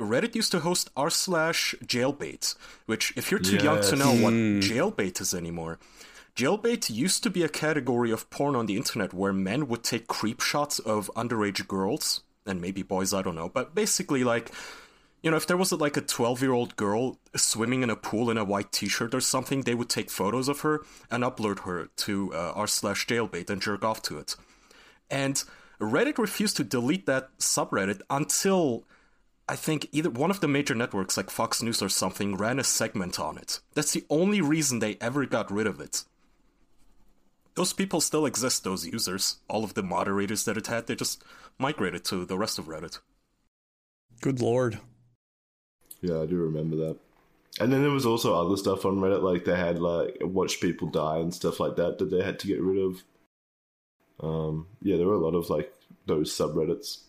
Reddit used to host r slash jailbait, which, if you're too young to know what jailbait is anymore, jailbait used to be a category of porn on the internet where men would take creep shots of underage girls and maybe boys, I don't know, but basically like you know, if there was like a 12 year old girl swimming in a pool in a white t shirt or something, they would take photos of her and upload her to uh, r slash jailbait and jerk off to it. And Reddit refused to delete that subreddit until I think either one of the major networks, like Fox News or something, ran a segment on it. That's the only reason they ever got rid of it. Those people still exist, those users. All of the moderators that it had, they just migrated to the rest of Reddit. Good lord. Yeah, I do remember that. And then there was also other stuff on Reddit, like they had like watch people die and stuff like that that they had to get rid of. Um, yeah, there were a lot of like those subreddits.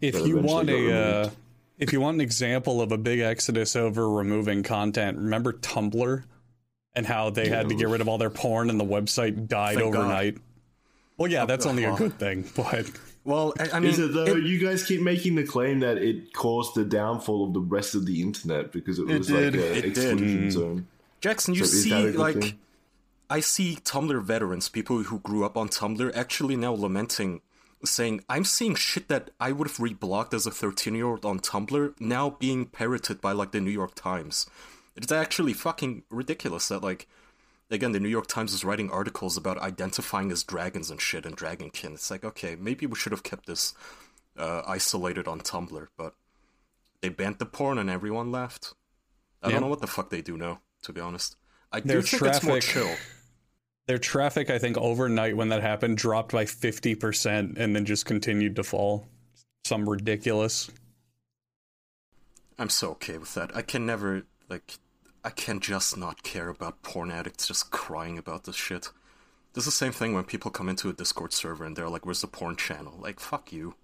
If you want a uh, if you want an example of a big exodus over removing content, remember Tumblr and how they had to get rid of all their porn and the website died Thank God. overnight. Well, yeah, that's only a good thing, [laughs] but Well, I, I mean, Is it though? it- you guys keep making the claim that it caused the downfall of the rest of the internet because it It was like an It did. exclusion mm. zone. Jackson, you So is that a see, like, thing? I see Tumblr veterans, people who grew up on Tumblr, actually now lamenting, saying, I'm seeing shit that I would have reblogged as a 13 year old on Tumblr now being parroted by, like, the New York Times. It's actually fucking ridiculous that, like, again, the New York Times is writing articles about identifying as dragons and shit and dragonkin. It's like, okay, maybe we should have kept this uh, isolated on Tumblr, but they banned the porn and everyone left. I Yeah. don't know what the fuck they do now, to be honest. I do Their think it's more traffic- chill. [laughs] Their traffic, I think, overnight when that happened, dropped by fifty percent, and then just continued to fall. Some ridiculous. I'm so okay with that. I can never like I can just not care about porn addicts just crying about this shit. This is the same thing when people come into a Discord server and they're like, "Where's the porn channel?" Like, fuck you.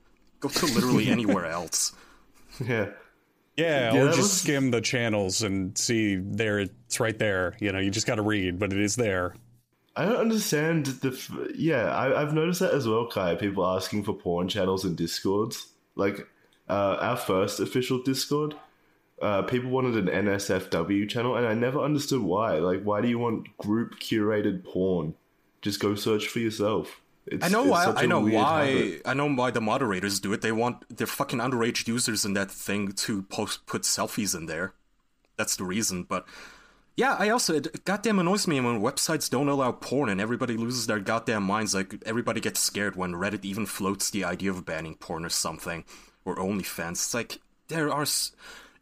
Go to [laughs] literally anywhere else. Yeah. Yeah, Yeah, or just was- skim the channels and see there it's right there. You know, you just got to read, but it is there. I don't understand the. F- yeah, I, I've noticed that as well, Kai. People asking for porn channels in Discords. Like uh, our first official Discord, uh, people wanted an NSFW channel, and I never understood why. Like, why do you want group curated porn? Just go search for yourself. It's, I know why. I know why. habit. I know why the moderators do it. They want their fucking underage users in that thing to post put selfies in there. That's the reason. But yeah, I also it goddamn annoys me when websites don't allow porn and everybody loses their goddamn minds. Like everybody gets scared when Reddit even floats the idea of banning porn or something or OnlyFans. It's like there are. s-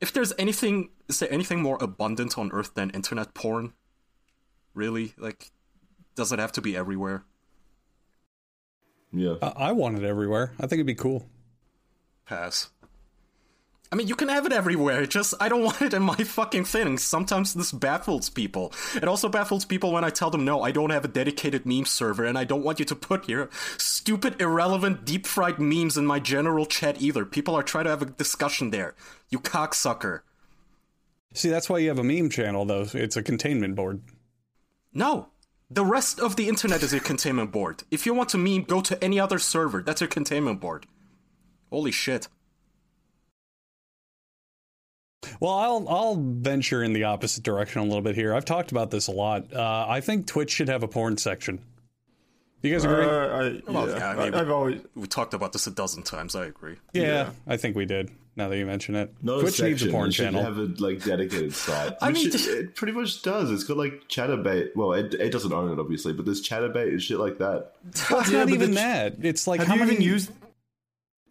If there's anything, is there anything more abundant on Earth than internet porn? Really? Like, does it have to be everywhere? Yeah. I, I want it everywhere. I think it'd be cool. Pass. I mean, you can have it everywhere. it Just I don't [laughs] want it in my fucking thing. Sometimes this baffles people. It also baffles people when I tell them, "No, I don't have a dedicated meme server, and I don't want you to put your stupid, irrelevant, deep fried memes in my general chat either." People are trying to have a discussion there. You cocksucker. See, that's why you have a meme channel, though. It's a containment board. No. The rest of the internet is your containment board. If you want to meme, go to any other server. That's your containment board. Holy shit. Well, I'll I'll venture in the opposite direction a little bit here. I've talked about this a lot. Uh, I think Twitch should have a porn section. You guys agree? Uh, I, Well, yeah, yeah, I mean- I, have always We talked about this a dozen times. I agree. yeah, yeah. I think we did. Now that you mention it, Not Twitch a needs a porn it should channel. have a like dedicated site. I Which mean, it, it pretty much does. It's got like Chaturbate. Well, it, it doesn't own it obviously, but there's Chaturbate and shit like that. Well, it's Yeah, not even the ch- that. It's like have how you many even used?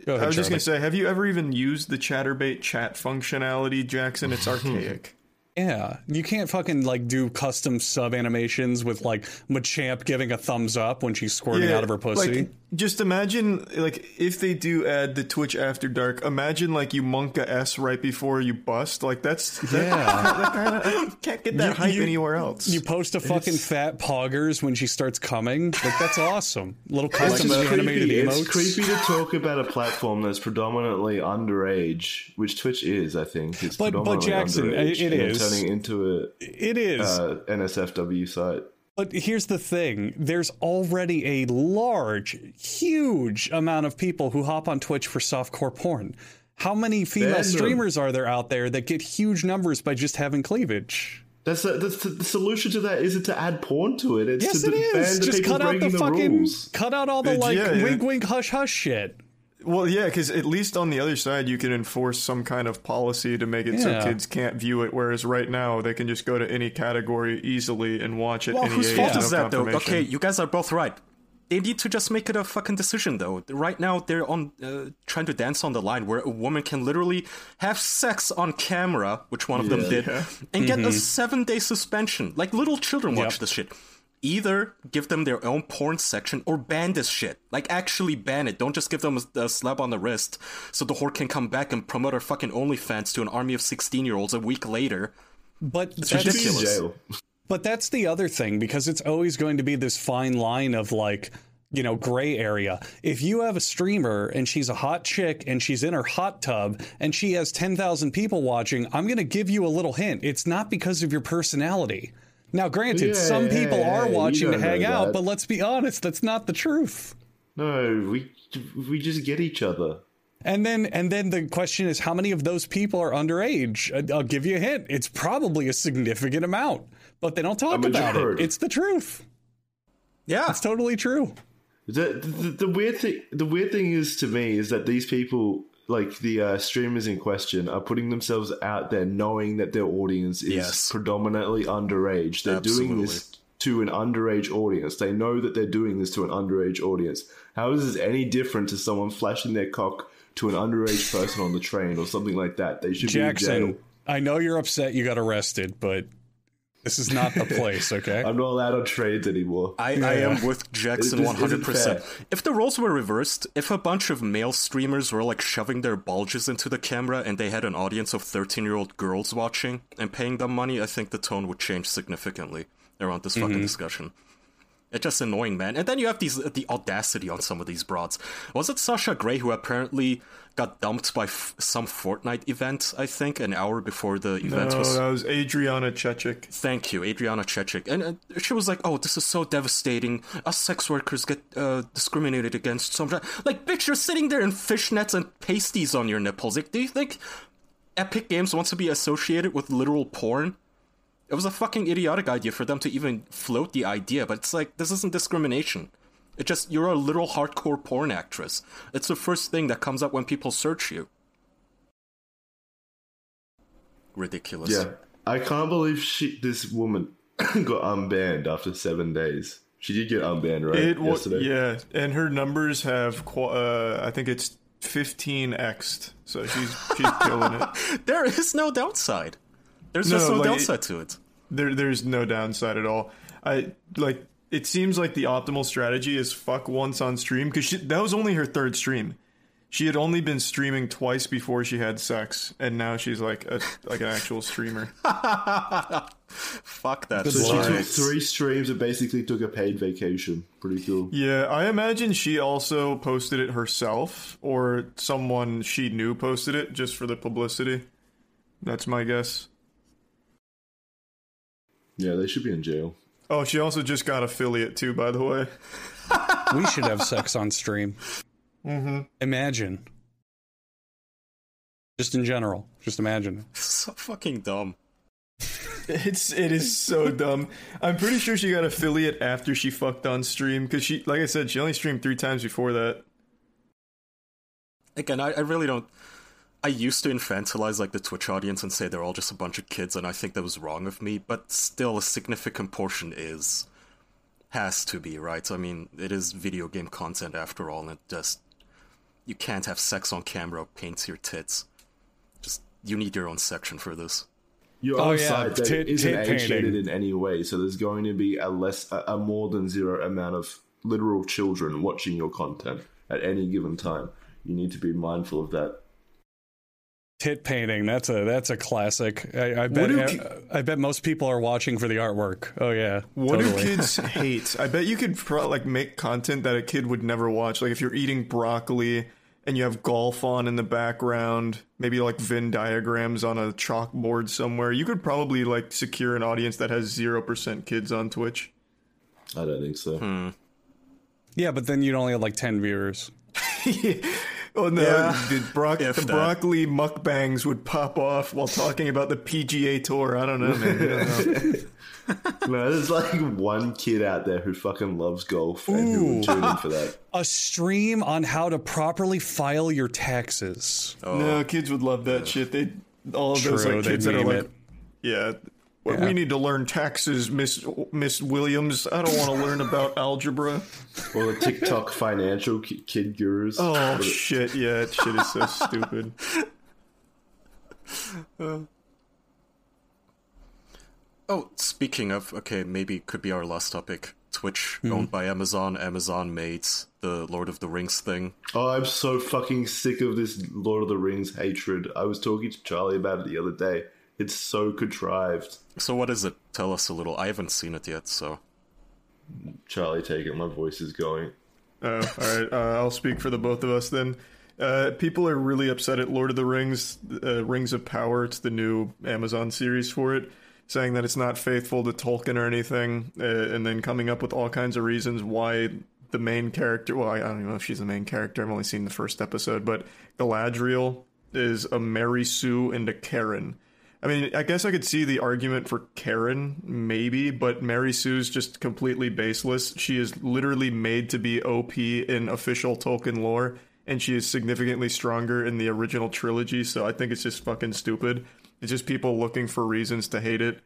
Go ahead, I was just gonna say, have you ever even used the Chaturbate chat functionality, Jackson? It's hmm. archaic. Yeah, you can't fucking like do custom sub animations with like Machamp giving a thumbs up when she's squirting out of her pussy. Like, just imagine, like, if they do add the Twitch After Dark, imagine like you monkaS right before you bust. Like that's that, Yeah. [laughs] that kinda, can't get that You- hype you- anywhere else. you post a fucking fat poggers when she starts coming. Like that's awesome. Little custom just animated creepy. emotes. It's creepy to talk about a platform that's predominantly underage, which Twitch is, I think. It's But- but predominantly Jackson, underage, it and turning into a It is. uh, NSFW site. But here's the thing there's already a large, huge amount of people who hop on Twitch for softcore porn. How many female streamers are there out there that get huge numbers by just having cleavage? That's, the, that's the, the solution to that isn't to add porn to it. It's Yes, to it is. Just cut out the the fucking, rules. cut out all the like yeah, yeah. wink, wink, hush, hush shit. Well, yeah, because at least on the other side, you can enforce some kind of policy to make it Yeah. so kids can't view it. Whereas right now, they can just go to any category easily and watch it. Well, any whose age, fault no is that, though? Okay, you guys are both right. They need to just make it a fucking decision, though. Right now, they're on uh, trying to dance on the line where a woman can literally have sex on camera, which one of them Yeah. did, and get a seven-day suspension. Like little children watch Yep. this shit. Either give them their own porn section or ban this shit. Like actually ban it. Don't just give them a, a slap on the wrist so the whore can come back and promote her fucking OnlyFans to an army of sixteen-year-olds a week later. But Should that's, ridiculous. jail. But that's the other thing because it's always going to be this fine line of like, you know, gray area. If you have a streamer and she's a hot chick and she's in her hot tub and she has 10,000 people watching, I'm going to give you a little hint. It's not because of your personality. Now, granted, Yeah, some people yeah, are watching to hang out, but let's be honest, that's not the truth. No, we we just get each other. And then, and then the question is, how many of those people are underage? I- I'll give you a hint. It's probably a significant amount, but they don't talk about it. It's the truth. Yeah, It's totally true. The, the the weird thing the weird thing is to me is that these people like the uh, streamers in question are putting themselves out there knowing that their audience is Yes. predominantly underage. They're doing this to an underage audience. They know that they're doing this to an underage audience. How is this any different to someone flashing their cock to an underage person on the train or something like that? They should be in jail. Jackson, I know you're upset you got arrested, but this is not the [laughs] place, okay? I'm not allowed on trains anymore. I, I am with Jackson just isn't hundred percent. fair. If the roles were reversed, if a bunch of male streamers were like shoving their bulges into the camera and they had an audience of thirteen-year-old girls watching and paying them money, I think the tone would change significantly around this fucking mm-hmm. discussion. It's just annoying, man. And then you have these the audacity on some of these broads. Was it Sasha Grey who apparently got dumped by f- some Fortnite event? I think an hour before the event No, was that was Adriana Chechik. Thank you, Adriana Chechik. And uh, she was like, "Oh, this is so devastating. Us sex workers get uh, discriminated against." So I'm like, bitch, you're sitting there in fishnets and pasties on your nipples. Like, do you think Epic Games wants to be associated with literal porn? It was a fucking idiotic idea for them to even float the idea, but it's like this isn't discrimination. It just you're a literal hardcore porn actress. It's the first thing that comes up when people search you. Ridiculous. Yeah, I can't believe she, this woman [coughs] got unbanned after seven days. She did get unbanned, right? It was yesterday. yeah, and her numbers have qu- uh, I think it's 15 xed, so she's she's killing it. [laughs] There is no downside. There's No, just no like- downside to it. There there's no downside at all. I like it seems like the optimal strategy is fuck once on stream because that was only her third stream. She had only been streaming twice before she had sex, and now she's like a like an actual streamer. [laughs] Fuck that. So she took three streams and basically took a paid vacation. Pretty cool. Yeah, I imagine she also posted it herself, or someone she knew posted it just for the publicity. That's my guess. Yeah, they should be in jail. Oh, she also just got affiliate too, by the way. we should have sex on stream. Mm-hmm. Imagine. Just in general. Just imagine. [laughs] so fucking dumb. It's it is so dumb. I'm pretty sure she got affiliate after she fucked on stream because she, like I said, she only streamed three times before that. Again, I, I really don't. I used to infantilize like the Twitch audience and say they're all just a bunch of kids, and I think that was wrong of me. But still, a significant portion is has to be right. I mean, it is video game content after all, and it just you can't have sex on camera paints your tits. Just you need your own section for this. You're Oh, on yeah, site that tit- isn't tit age painting. in any way, so there's going to be a less, a, a more than zero amount of literal children watching your content at any given time. You need to be mindful of that. Tit painting. That's a that's a classic. I, I bet do I, ki- I bet most people are watching for the artwork. Oh yeah. What totally. do kids [laughs] hate? I bet you could pro- like make content that a kid would never watch. Like if you're eating broccoli and you have golf on in the background, maybe like Venn diagrams on a chalkboard somewhere, you could probably like secure an audience that has zero percent kids on Twitch. I don't think so. Hmm. Yeah, but then you'd only have like ten viewers. [laughs] Oh no, the, broc- If the broccoli mukbangs would pop off while talking about the PGA Tour. I don't know, man. Don't know. [laughs] No, there's like one kid out there who fucking loves golf and who would tune in for that. A stream on how to properly file your taxes. No, kids would love that shit. They all of those True, like kids that are like, it. yeah. Well, Yeah. We need to learn taxes, Miss Miss Williams. I don't want to learn about algebra. Or the TikTok financial ki- kid gurus. Oh shit! Yeah, that shit is so [laughs] stupid. Oh, speaking of, okay, maybe it could be our last topic. Twitch, mm-hmm. owned by Amazon. Amazon made the Lord of the Rings thing. Oh, I'm so fucking sick of this Lord of the Rings hatred. I was talking to Charlie about it the other day. It's so contrived. So, what is it? Tell us a little. I haven't seen it yet, so. Charlie, take it. My voice is going. Oh, all right. Uh, I'll speak for the both of us then. Uh, people are really upset at Lord of the Rings, uh, Rings of Power. It's the new Amazon series for it, saying that it's not faithful to Tolkien or anything, uh, and then coming up with all kinds of reasons why the main character. Well, I, I don't even know if she's the main character. I've only seen the first episode, but Galadriel is a Mary Sue and a Karen. I mean, I guess I could see the argument for Karen, maybe, but Mary Sue's just completely baseless. She is literally made to be OP in official Tolkien lore, and she is significantly stronger in the original trilogy, so I think it's just fucking stupid. It's just people looking for reasons to hate it.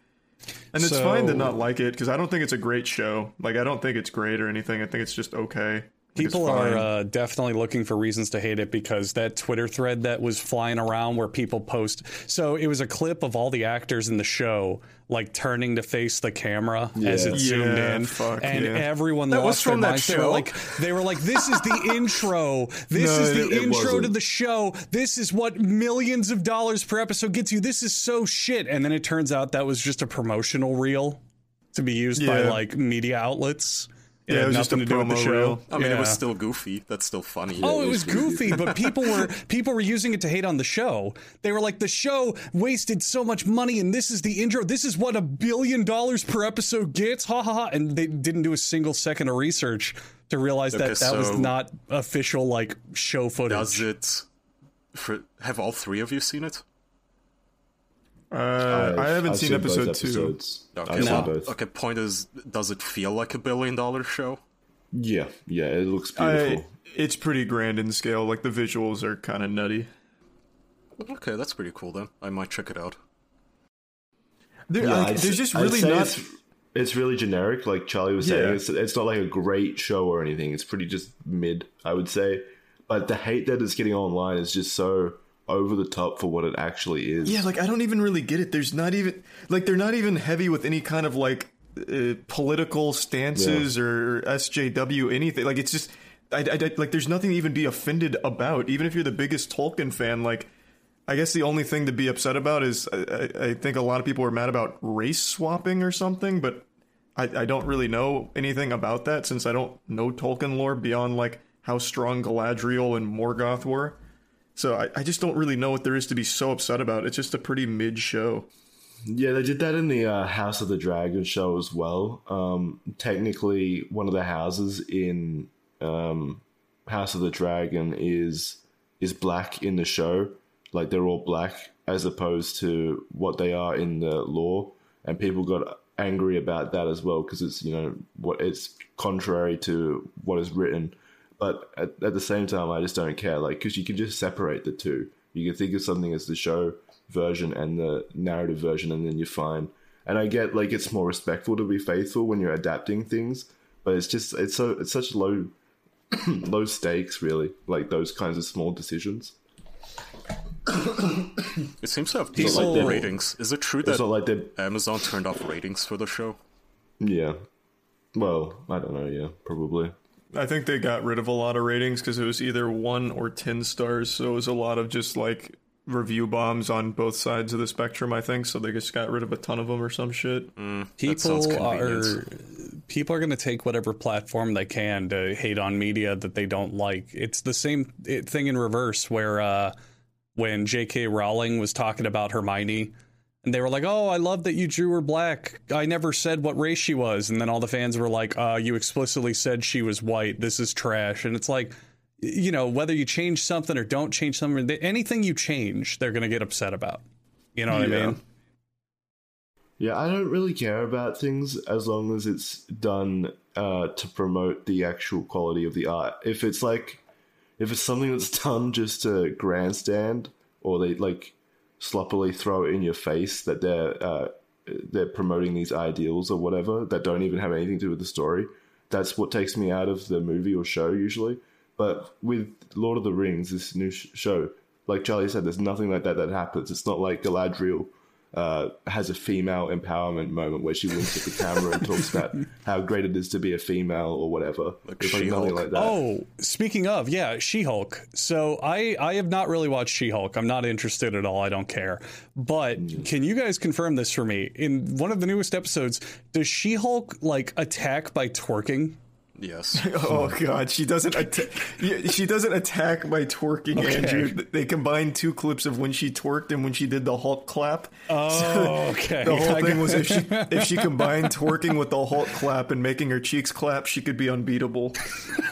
And it's fine to not like it because I don't think it's a great show. Like I don't think it's great or anything. I think it's just okay. People are uh, definitely looking for reasons to hate it because that Twitter thread that was flying around where people post. So it was a clip of all the actors in the show like turning to face the camera as Yeah. it zoomed Yeah, in, fuck, and yeah. everyone That was lost their from that minds. They were show? like, they were like, "This is the [laughs] intro. This No, is the it- it intro to the show. This is what millions of dollars per episode gets you. This is so shit." And then it turns out that was just a promotional reel to be used by like media outlets. Yeah, it was just a to do with the promo show. reel. I mean, it was still goofy. That's still funny. Oh, it it was was goofy, but [laughs] people were people were using it to hate on the show. They were like, the show wasted so much money, and this is the intro. This is what a billion dollars per episode gets. Ha ha ha! And they didn't do a single second of research to realize that Okay, that was so- not official like show footage. Does it? For, have all three of you seen it? Uh, I haven't I've seen, both episode two. episodes. Okay, No. both. Okay, point is, does it feel like a billion dollar show? Yeah, yeah, it looks beautiful. I, it's pretty grand in scale. Like the visuals are kind of nutty. Okay, that's pretty cool then. I might check it out. There, Yeah, like, there's just really say not. It's, it's really generic, like Charlie was saying. Yeah. It's, it's not like a great show or anything. It's pretty just mid, I would say. But the hate that it's getting online is just so over the top for what it actually is. Yeah, like I don't even really get it. There's not even like they're not even heavy with any kind of like uh, political stances or SJW anything. Like it's just I, I- I- like there's nothing to even be offended about. Even if you're the biggest Tolkien fan, like I guess the only thing to be upset about is I, I, I think a lot of people are mad about race swapping or something, but I, I don't really know anything about that since I don't know Tolkien lore beyond like how strong Galadriel and Morgoth were. So I, I just don't really know what there is to be so upset about. It's just a pretty mid show. Yeah, they did that in the uh, House of the Dragon show as well. Um, technically, one of the houses in um, House of the Dragon is is black in the show, like they're all black, as opposed to what they are in the lore. And people got angry about that as well because it's you know what it's contrary to what is written. But at, at the same time, I just don't care, like because you can just separate the two. You can think of something as the show version and the narrative version, and then you're fine. And I get like it's more respectful to be faithful when you're adapting things, but it's just it's so it's such low [clears throat] low stakes, really, like those kinds of small decisions. [coughs] It seems to have decent Like ratings. Is it true It's that not like Amazon turned off ratings for the show? yeah. Well, I don't know. Yeah, probably. I think they got rid of a lot of ratings because it was either one or 10 stars. So it was a lot of just like review bombs on both sides of the spectrum, I think. So they just got rid of a ton of them or some shit. That sounds people are people are going to take whatever platform they can to hate on media that they don't like. It's the same thing in reverse where uh, when J.K. Rowling was talking about Hermione. And they were like, "Oh, I love that you drew her black. I never said what race she was." And then all the fans were like, uh, "You explicitly said she was white. This is trash." And it's like, you know, whether you change something or don't change something, th- anything you change, they're going to get upset about. You know what I mean? Yeah, I don't really care about things as long as it's done uh, to promote the actual quality of the art. If it's like, if it's something that's [laughs] done just to grandstand, or they like sloppily throw it in your face that they're uh, they're promoting these ideals or whatever that don't even have anything to do with the story, that's what takes me out of the movie or show usually. But with Lord of the Rings, this new sh- show, like Charlie said, there's nothing like that that happens. It's not like Galadriel uh, has a female empowerment moment where she winks at the camera and talks about [laughs] how great it is to be a female or whatever. Like like She-Hulk. nothing like that. Oh, speaking of, yeah, She-Hulk. So I I have not really watched She-Hulk. I'm not interested at all. I don't care. But can you guys confirm this for me? In one of the newest episodes, does She-Hulk like attack by twerking? Yes. [laughs] Oh god, she doesn't atta- she doesn't attack by twerking, Okay. Andrew. They combined two clips of when she twerked and when she did the Hulk clap. Oh, [laughs] okay. The whole [laughs] thing was if she if she combined twerking with the Hulk clap and making her cheeks clap, she could be unbeatable.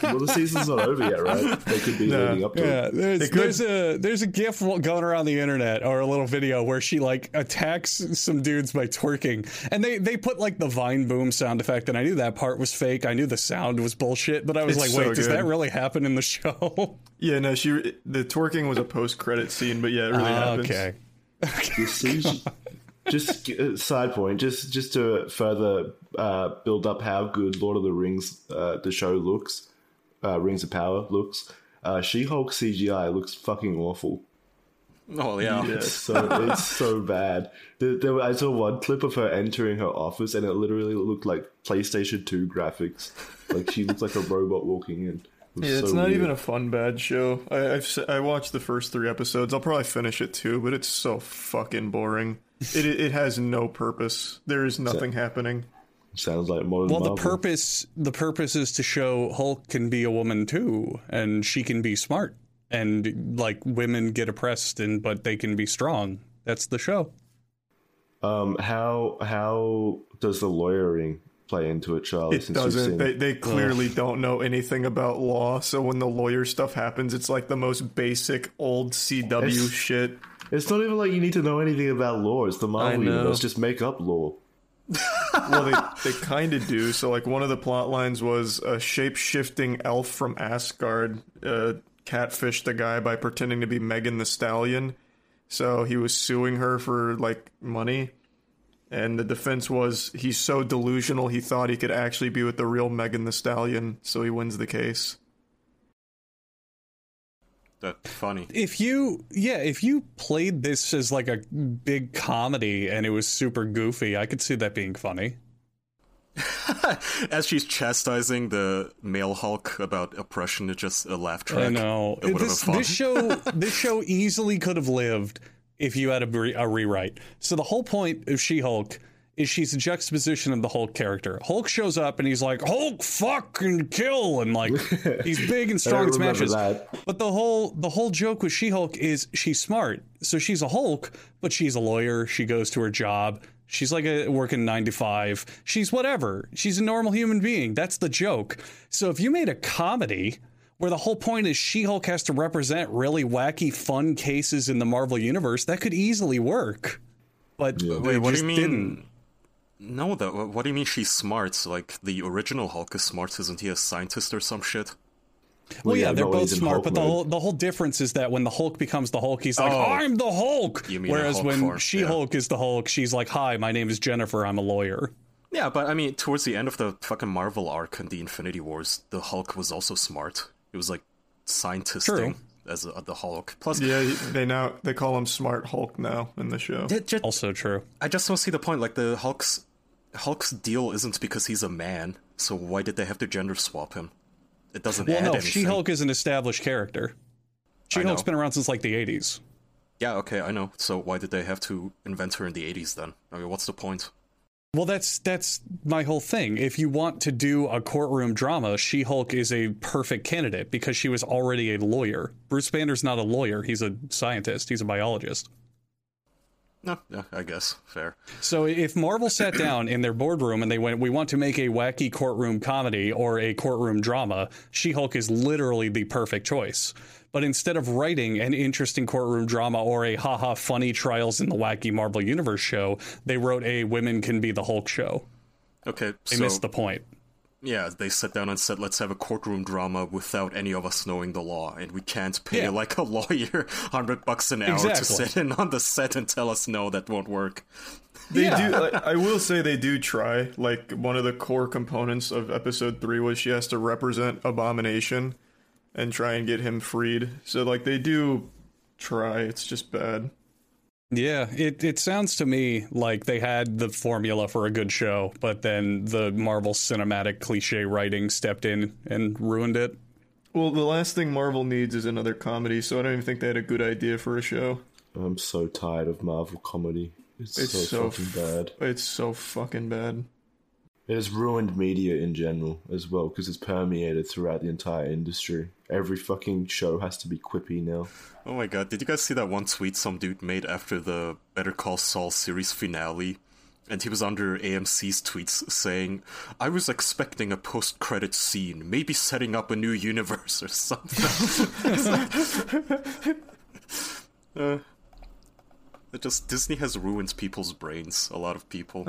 Well, the season's not over yet, right? They could be leading up to Yeah, it. there's, could- there's a there's a gif going around the internet or a little video where she like attacks some dudes by twerking, and they they put like the Vine boom sound effect, and I knew that part was fake. I knew the sound was bullshit, but I was It's like, so wait, does that really happen in the show? [laughs] Yeah, no, she the twerking was a post credit scene, but yeah, it really Ah, happens. okay. The [laughs] CG, just uh, side point, just just to further uh, build up how good Lord of the Rings uh, the show looks, uh, Rings of Power looks. Uh, She-Hulk CGI looks fucking awful. Oh yeah. It's so it's so bad. There, there, I saw one clip of her entering her office, and it literally looked like PlayStation Two graphics. Like she looks like a robot walking in. It Yeah, it's so not weird. even a fun bad show. I, I've s- I watched the first three episodes. I'll probably finish it too, but it's so fucking boring. It it, it has no purpose. There is nothing happening. Sounds like modern Well, the purpose the purpose is to show Hulk can be a woman too, and she can be smart, and like women get oppressed, and but they can be strong. That's the show. Um, how how does the lawyering play into it, Charlie? It since you've doesn't. seen They they clearly don't know anything about law. So when the lawyer stuff happens, it's like the most basic old CW It's- shit. It's not even like you need to know anything about law. It's the Marvel universe. Just make up law. [laughs] Well, they they kind of do. So like one of the plot lines was a shape shifting elf from Asgard uh, catfished a guy by pretending to be Megan Thee Stallion. So he was suing her for like money. And the defense was he's so delusional he thought he could actually be with the real Megan Thee Stallion, so he wins the case. That's funny. If you yeah, if you played this as like a big comedy and it was super goofy, I could see that being funny. [laughs] As she's chastising the male Hulk about oppression, it's just a laugh track. I know. It would have This, been fun. this show this show [laughs] easily could have lived if you had a, re- a rewrite. So the whole point of She-Hulk is she's a juxtaposition of the Hulk character. Hulk shows up and he's like, Hulk fuck and kill and like [laughs] he's big and strong and smashes. that. But the whole the whole joke with She-Hulk is she's smart. So she's a Hulk, but she's a lawyer. She goes to her job. She's like a working 9 to 5. She's whatever. She's a normal human being. That's the joke. So if you made a comedy where the whole point is She-Hulk has to represent really wacky fun cases in the Marvel universe, that could easily work. But they Wait, what do you mean? didn't. No, though. What do you mean she's smart? Like the original Hulk is smart, isn't he? A scientist or some shit? Well, yeah, yeah, they're not both smart, Hulk but the whole the whole difference is that when the Hulk becomes the Hulk, he's like, Oh. "I'm the Hulk." You mean Whereas Hulk when form, She-Hulk is the Hulk, she's like, "Hi, my name is Jennifer. I'm a lawyer." Yeah, but I mean, towards the end of the fucking Marvel arc in the Infinity Wars, the Hulk was also smart. He was like scientisting True. as a, the Hulk. Plus, Yeah, they now they call him Smart Hulk now in the show. ju- ju- Also true. I just don't see the point. Like the Hulk's Hulk's deal isn't because he's a man, so why did they have to gender swap him? It doesn't Well, add no, anything. She-Hulk is an established character. She-Hulk's know. been around since like the 80s. Yeah, okay, I know. So why did they have to invent her in the 80s then? I mean, what's the point? Well, that's that's my whole thing. If you want to do a courtroom drama, She-Hulk is a perfect candidate because she was already a lawyer. Bruce Banner's not a lawyer; he's a scientist. He's a biologist. No, yeah, I guess fair. So if Marvel sat down in their boardroom and they went, "We want to make a wacky courtroom comedy or a courtroom drama," She-Hulk is literally the perfect choice. But instead of writing an interesting courtroom drama or a haha funny trials in the wacky Marvel Universe show, they wrote a women can be the Hulk show. Okay, They so missed the point. yeah, they sat down and said, "Let's have a courtroom drama without any of us knowing the law, and we can't pay Yeah. like a lawyer [laughs] hundred bucks an hour to sit in on the set and tell us no, that won't work." They Yeah. do. I, I will say they do try. Like one of the core components of episode three was she has to represent Abomination and try and get him freed. So like they do try. It's just bad. Yeah, it, it sounds to me like they had the formula for a good show, but then the Marvel cinematic cliche writing stepped in and ruined it. Well, the last thing Marvel needs is another comedy. So I don't even think they had a good idea for a show. I'm so tired of Marvel comedy. It's, It's so, so fucking bad. It's so fucking bad. It has ruined media in general as well because it's permeated throughout the entire industry. Every fucking show has to be quippy now. Oh my god, did you guys see that one tweet some dude made after the Better Call Saul series finale? And he was under AMC's tweets saying, I was expecting a post credit scene, maybe setting up a new universe or something. [laughs] [laughs] uh, it just, Disney has ruined people's brains, a lot of people.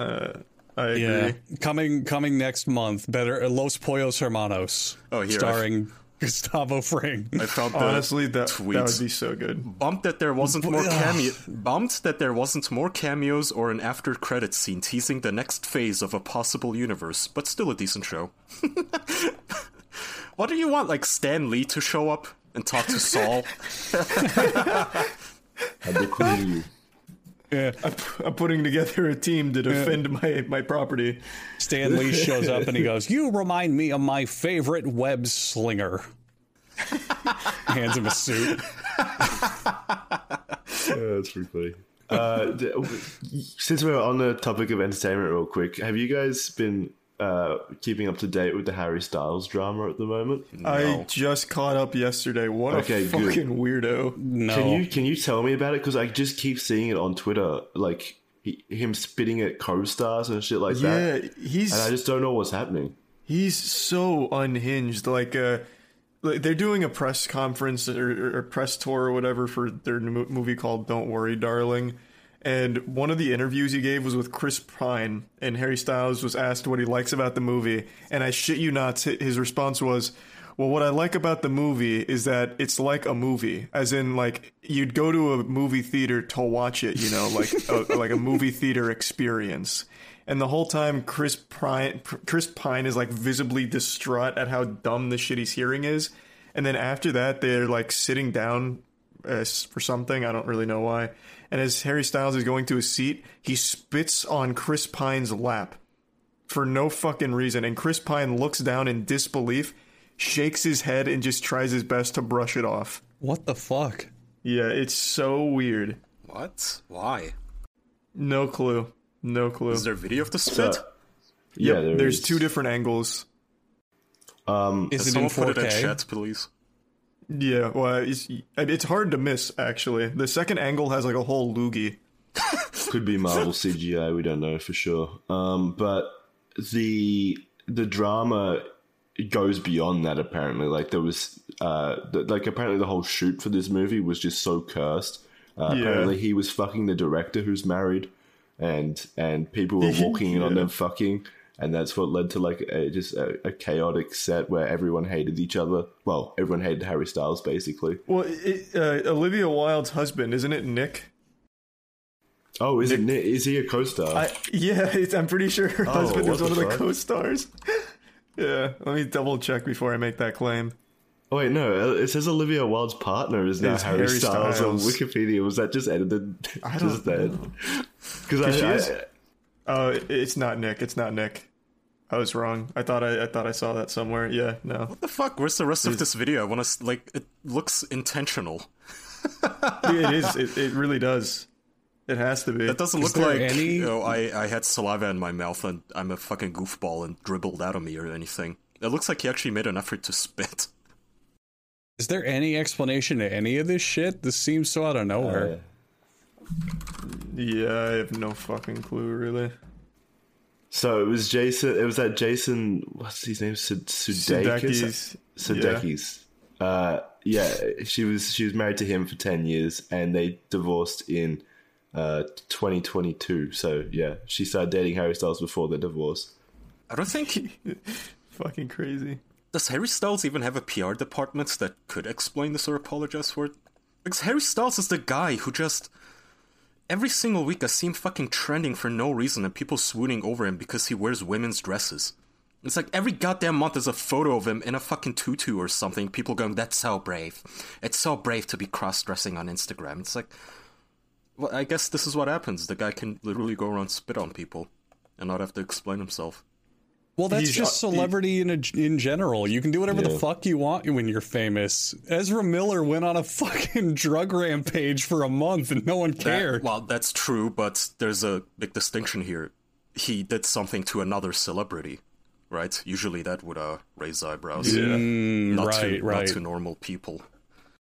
I agree. Yeah, coming coming next month. Better uh, Los Pollos Hermanos, Oh, here, I- starring [laughs] Gustavo Fring. I found the Honestly, that, that tweets. would be so good. Bumped that there wasn't more cameo. Bummed that there wasn't more cameos or an after credit scene teasing the next phase of a possible universe, but still a decent show. [laughs] what do you want, like Stan Lee to show up and talk to Saul? And the queen. Yeah. I'm putting together a team to defend my, my property. Stan Lee [laughs] shows up and he goes, "You remind me of my favorite web slinger." Hands him a suit. [laughs] Yeah, that's pretty funny. Uh, since we're on the topic of entertainment, real quick, have you guys been uh, keeping up to date with the Harry Styles drama at the moment? I just caught up yesterday. What Okay, a good. fucking weirdo. No. Can you can you tell me about it? Because I just keep seeing it on Twitter, like he, him spitting at co-stars and shit like that, Yeah, he's and I just don't know what's happening. he's so unhinged. Like, uh, like they're doing a press conference or, or press tour or whatever for their new movie called "Don't Worry, Darling." And one of the interviews he gave was with Chris Pine, and Harry Styles was asked what he likes about the movie, and I shit you not, his response was, "Well, what I like about the movie is that it's like a movie, as in like you'd go to a movie theater to watch it, you know, like a, like a movie theater experience." And the whole time, Chris Pine, Chris Pine is like visibly distraught at how dumb the shit he's hearing is. And then after that, they're like sitting down uh, for something. I don't really know why. And as Harry Styles is going to his seat, he spits on Chris Pine's lap for no fucking reason. And Chris Pine looks down in disbelief, shakes his head, and just tries his best to brush it off. What the fuck? Yeah, it's so weird. What? Why? No clue. No clue. Is there video of the spit? So, yeah, there There's is. two different angles. Um, Is Can it in someone put it in chat, please? Yeah, well, it's it's hard to miss actually. The second angle has like a whole loogie. [laughs] could be Marvel CGI. We don't know for sure. Um, but the the drama goes beyond that. Apparently, like there was, uh, th- like apparently the whole shoot for this movie was just so cursed. Uh, Yeah. Apparently, he was fucking the director who's married, and and people were [laughs] walking in on them fucking. And that's what led to like a, just a, a chaotic set where everyone hated each other. Well, everyone hated Harry Styles basically. Well, it, uh, Olivia Wilde's husband, isn't it Nick? Oh, is it Nick? Is he a co-star? I, yeah, [laughs] it's, I'm pretty sure her husband is one of the co-stars. [laughs] yeah, let me double check before I make that claim. Oh wait, no. It says Olivia Wilde's partner is now Harry, Harry Styles, Styles. on Wikipedia. Was that just edited? I [laughs] don't then? Because she I, is- I, Oh, it's not Nick. It's not Nick. I was wrong. I thought I, I thought I saw that somewhere. Yeah, no. What the fuck? Where's the rest of this video? I want to like. It looks intentional. it is. It, it really does. It has to be. That doesn't look like any- you know, I I had saliva in my mouth and I'm a fucking goofball and dribbled out of me or anything. It looks like he actually made an effort to spit. Is there any explanation to any of this shit? This seems so out of nowhere. uh, Yeah, I have no fucking clue, really. So it was Jason. It was that Jason. What's his name? Sud- Sudeikis. Sudeikis. Sudeikis. Uh, yeah, she was she was married to him for ten years, and they divorced in uh 2022. So yeah, she started dating Harry Styles before the divorce. I don't think [laughs] Fucking crazy. does Harry Styles even have a PR department that could explain this or apologize for it? Because Harry Styles is the guy who just every single week I see him fucking trending for no reason and people swooning over him because he wears women's dresses. It's like every goddamn month there's a photo of him in a fucking tutu or something. People going, "That's so brave. It's so brave to be cross-dressing on Instagram." It's like, well, I guess this is what happens. The guy can literally go around spit on people and not have to explain himself. Well, that's He's- just uh, celebrity in a, in general. You can do whatever the fuck you want when you're famous. Ezra Miller went on a [laughs] fucking drug rampage for a month and no one That- cared. well, that's true, but there's a big distinction here. He did something to another celebrity, right? Usually that would uh, raise eyebrows. Mm, Not right, to, right. Not to normal people.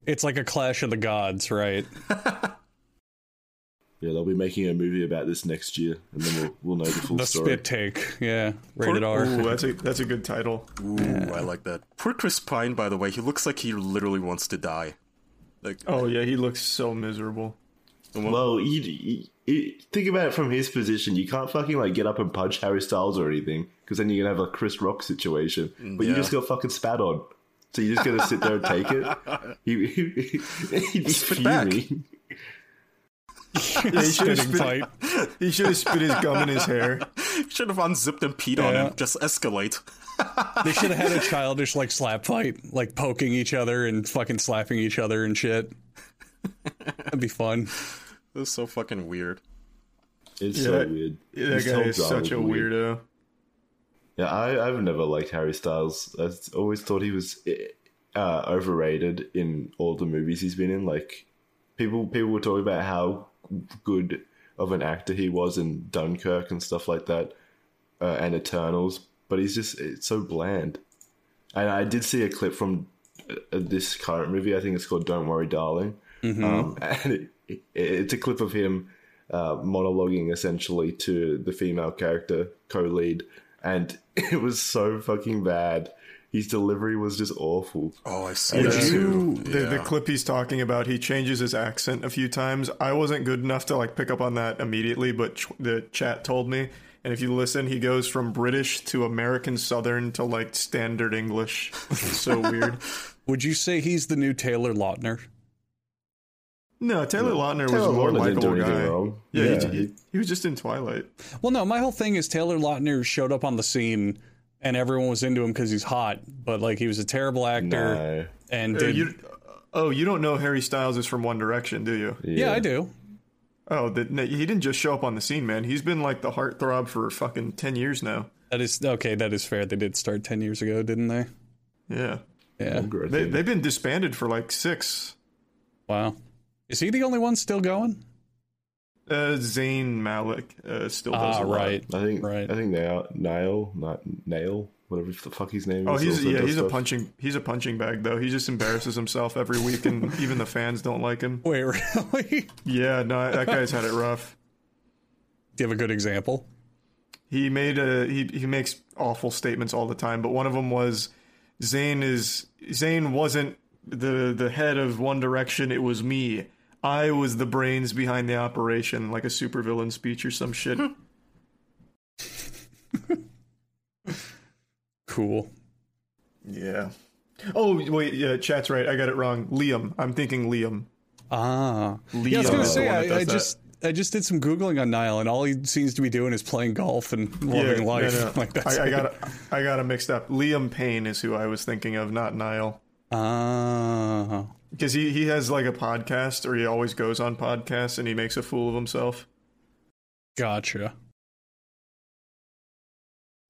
It's like a clash of the gods, right? [laughs] Yeah, they'll be making a movie about this next year, and then we'll we'll know the full The story. spit take, yeah, rated Ooh, R. that's a that's a good title. Ooh, I like that. Poor Chris Pine, by the way, he looks like he literally wants to die. Like, Oh yeah, he looks so miserable. Well, you, you, you think about it from his position. You can't fucking like get up and punch Harry Styles or anything, because then you're gonna have a Chris Rock situation. But you just got fucking spat on. So you're just gonna sit there and take it? [laughs] He, he, [laughs] he's Spit back. fuming. Yeah, he should have Spitting spit, fight. he should have spit his gum in his hair. Should have unzipped and peed on him. Just escalate. They should have had a [laughs] childish like slap fight, like poking each other and fucking slapping each other and shit. That'd be fun. This is so fucking weird. It's Yeah, so that- weird. That His guy is such a weird. weirdo. Yeah, I, I've never liked Harry Styles. I always thought he was uh, overrated in all the movies he's been in. Like people, people were talking about how good of an actor he was in Dunkirk and stuff like that, uh, and Eternals. But he's just it's so bland. And I did see a clip from uh, this current movie. I think it's called "Don't Worry, Darling," um, [laughs] and it, it, it's a clip of him uh, monologuing essentially to the female character co-lead, and [laughs] it was so fucking bad. His delivery was just awful. Oh, I see Yeah. that too. The, the clip he's talking about, he changes his accent a few times. I wasn't good enough to like pick up on that immediately, but ch- the chat told me. And if you listen, he goes from British to American Southern to like standard English. So weird. [laughs] Would you say he's the new Taylor Lautner? No, Taylor Lautner was Taylor a more Lautner likable guy. wrong. Yeah, Yeah, he, he- he, he was just in Twilight. Well, no, my whole thing is Taylor Lautner showed up on the scene and everyone was into him because he's hot, but like he was a terrible actor No. and Uh, did. you, oh, you don't know Harry Styles is from One Direction, do you? yeah, I do. Oh, the, no, he didn't just show up on the scene, man. He's been like the heartthrob for fucking ten years now. That is okay. That is fair. They did start ten years ago, didn't they? Yeah, Yeah. They they've been disbanded for like six. Wow. Is he the only one still going? Uh, Zayn Malik uh, still does Ah, a lot. right. I think Right. I think Nail Nail not Nail whatever the fuck his name Oh, is. he's yeah, does he's a punching he's a punching bag though. He just embarrasses himself every week, and [laughs] even the fans don't like him. Wait, really? Yeah, no, that [laughs] guy's had it rough. Do you have a good example? He made a he he makes awful statements all the time, but one of them was Zayn is Zayn wasn't the the head of One Direction. It was me. I was the brains behind the operation, like a supervillain speech or some shit. [laughs] Cool. yeah. Oh wait, yeah, chat's right. I got it wrong. Liam. I'm thinking Liam. Ah. Liam yeah, I was gonna say one I, does I that. just I just did some googling on Niall, and all he seems to be doing is playing golf and loving no, life. no. [laughs] Like that's I, I got I got it mixed up. Liam Payne is who I was thinking of, not Niall. Ah. Because he, he has like a podcast, or he always goes on podcasts, and he makes a fool of himself. Gotcha.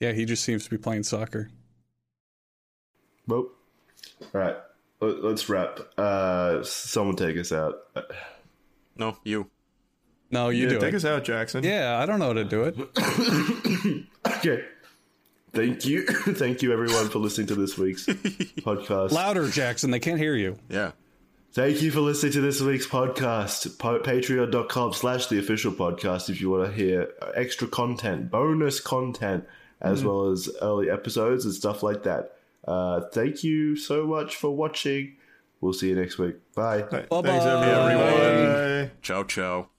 Yeah, he just seems to be playing soccer. Well, all right. Let, let's wrap. Uh, someone take us out. Uh, No, you. No, you yeah, do take it. us out, Jackson. Yeah, I don't know how to do it. [coughs] Okay. Thank you, [coughs] thank you everyone for listening to this week's [laughs] podcast. Louder, Jackson. They can't hear you. Yeah. Thank you for listening to this week's podcast. Patreon.com slash the official podcast if you want to hear extra content, bonus content, as well as early episodes and stuff like that. Uh, thank you so much for watching. We'll see you next week. Bye. Thanks, Bye-bye. everyone. Ciao, ciao.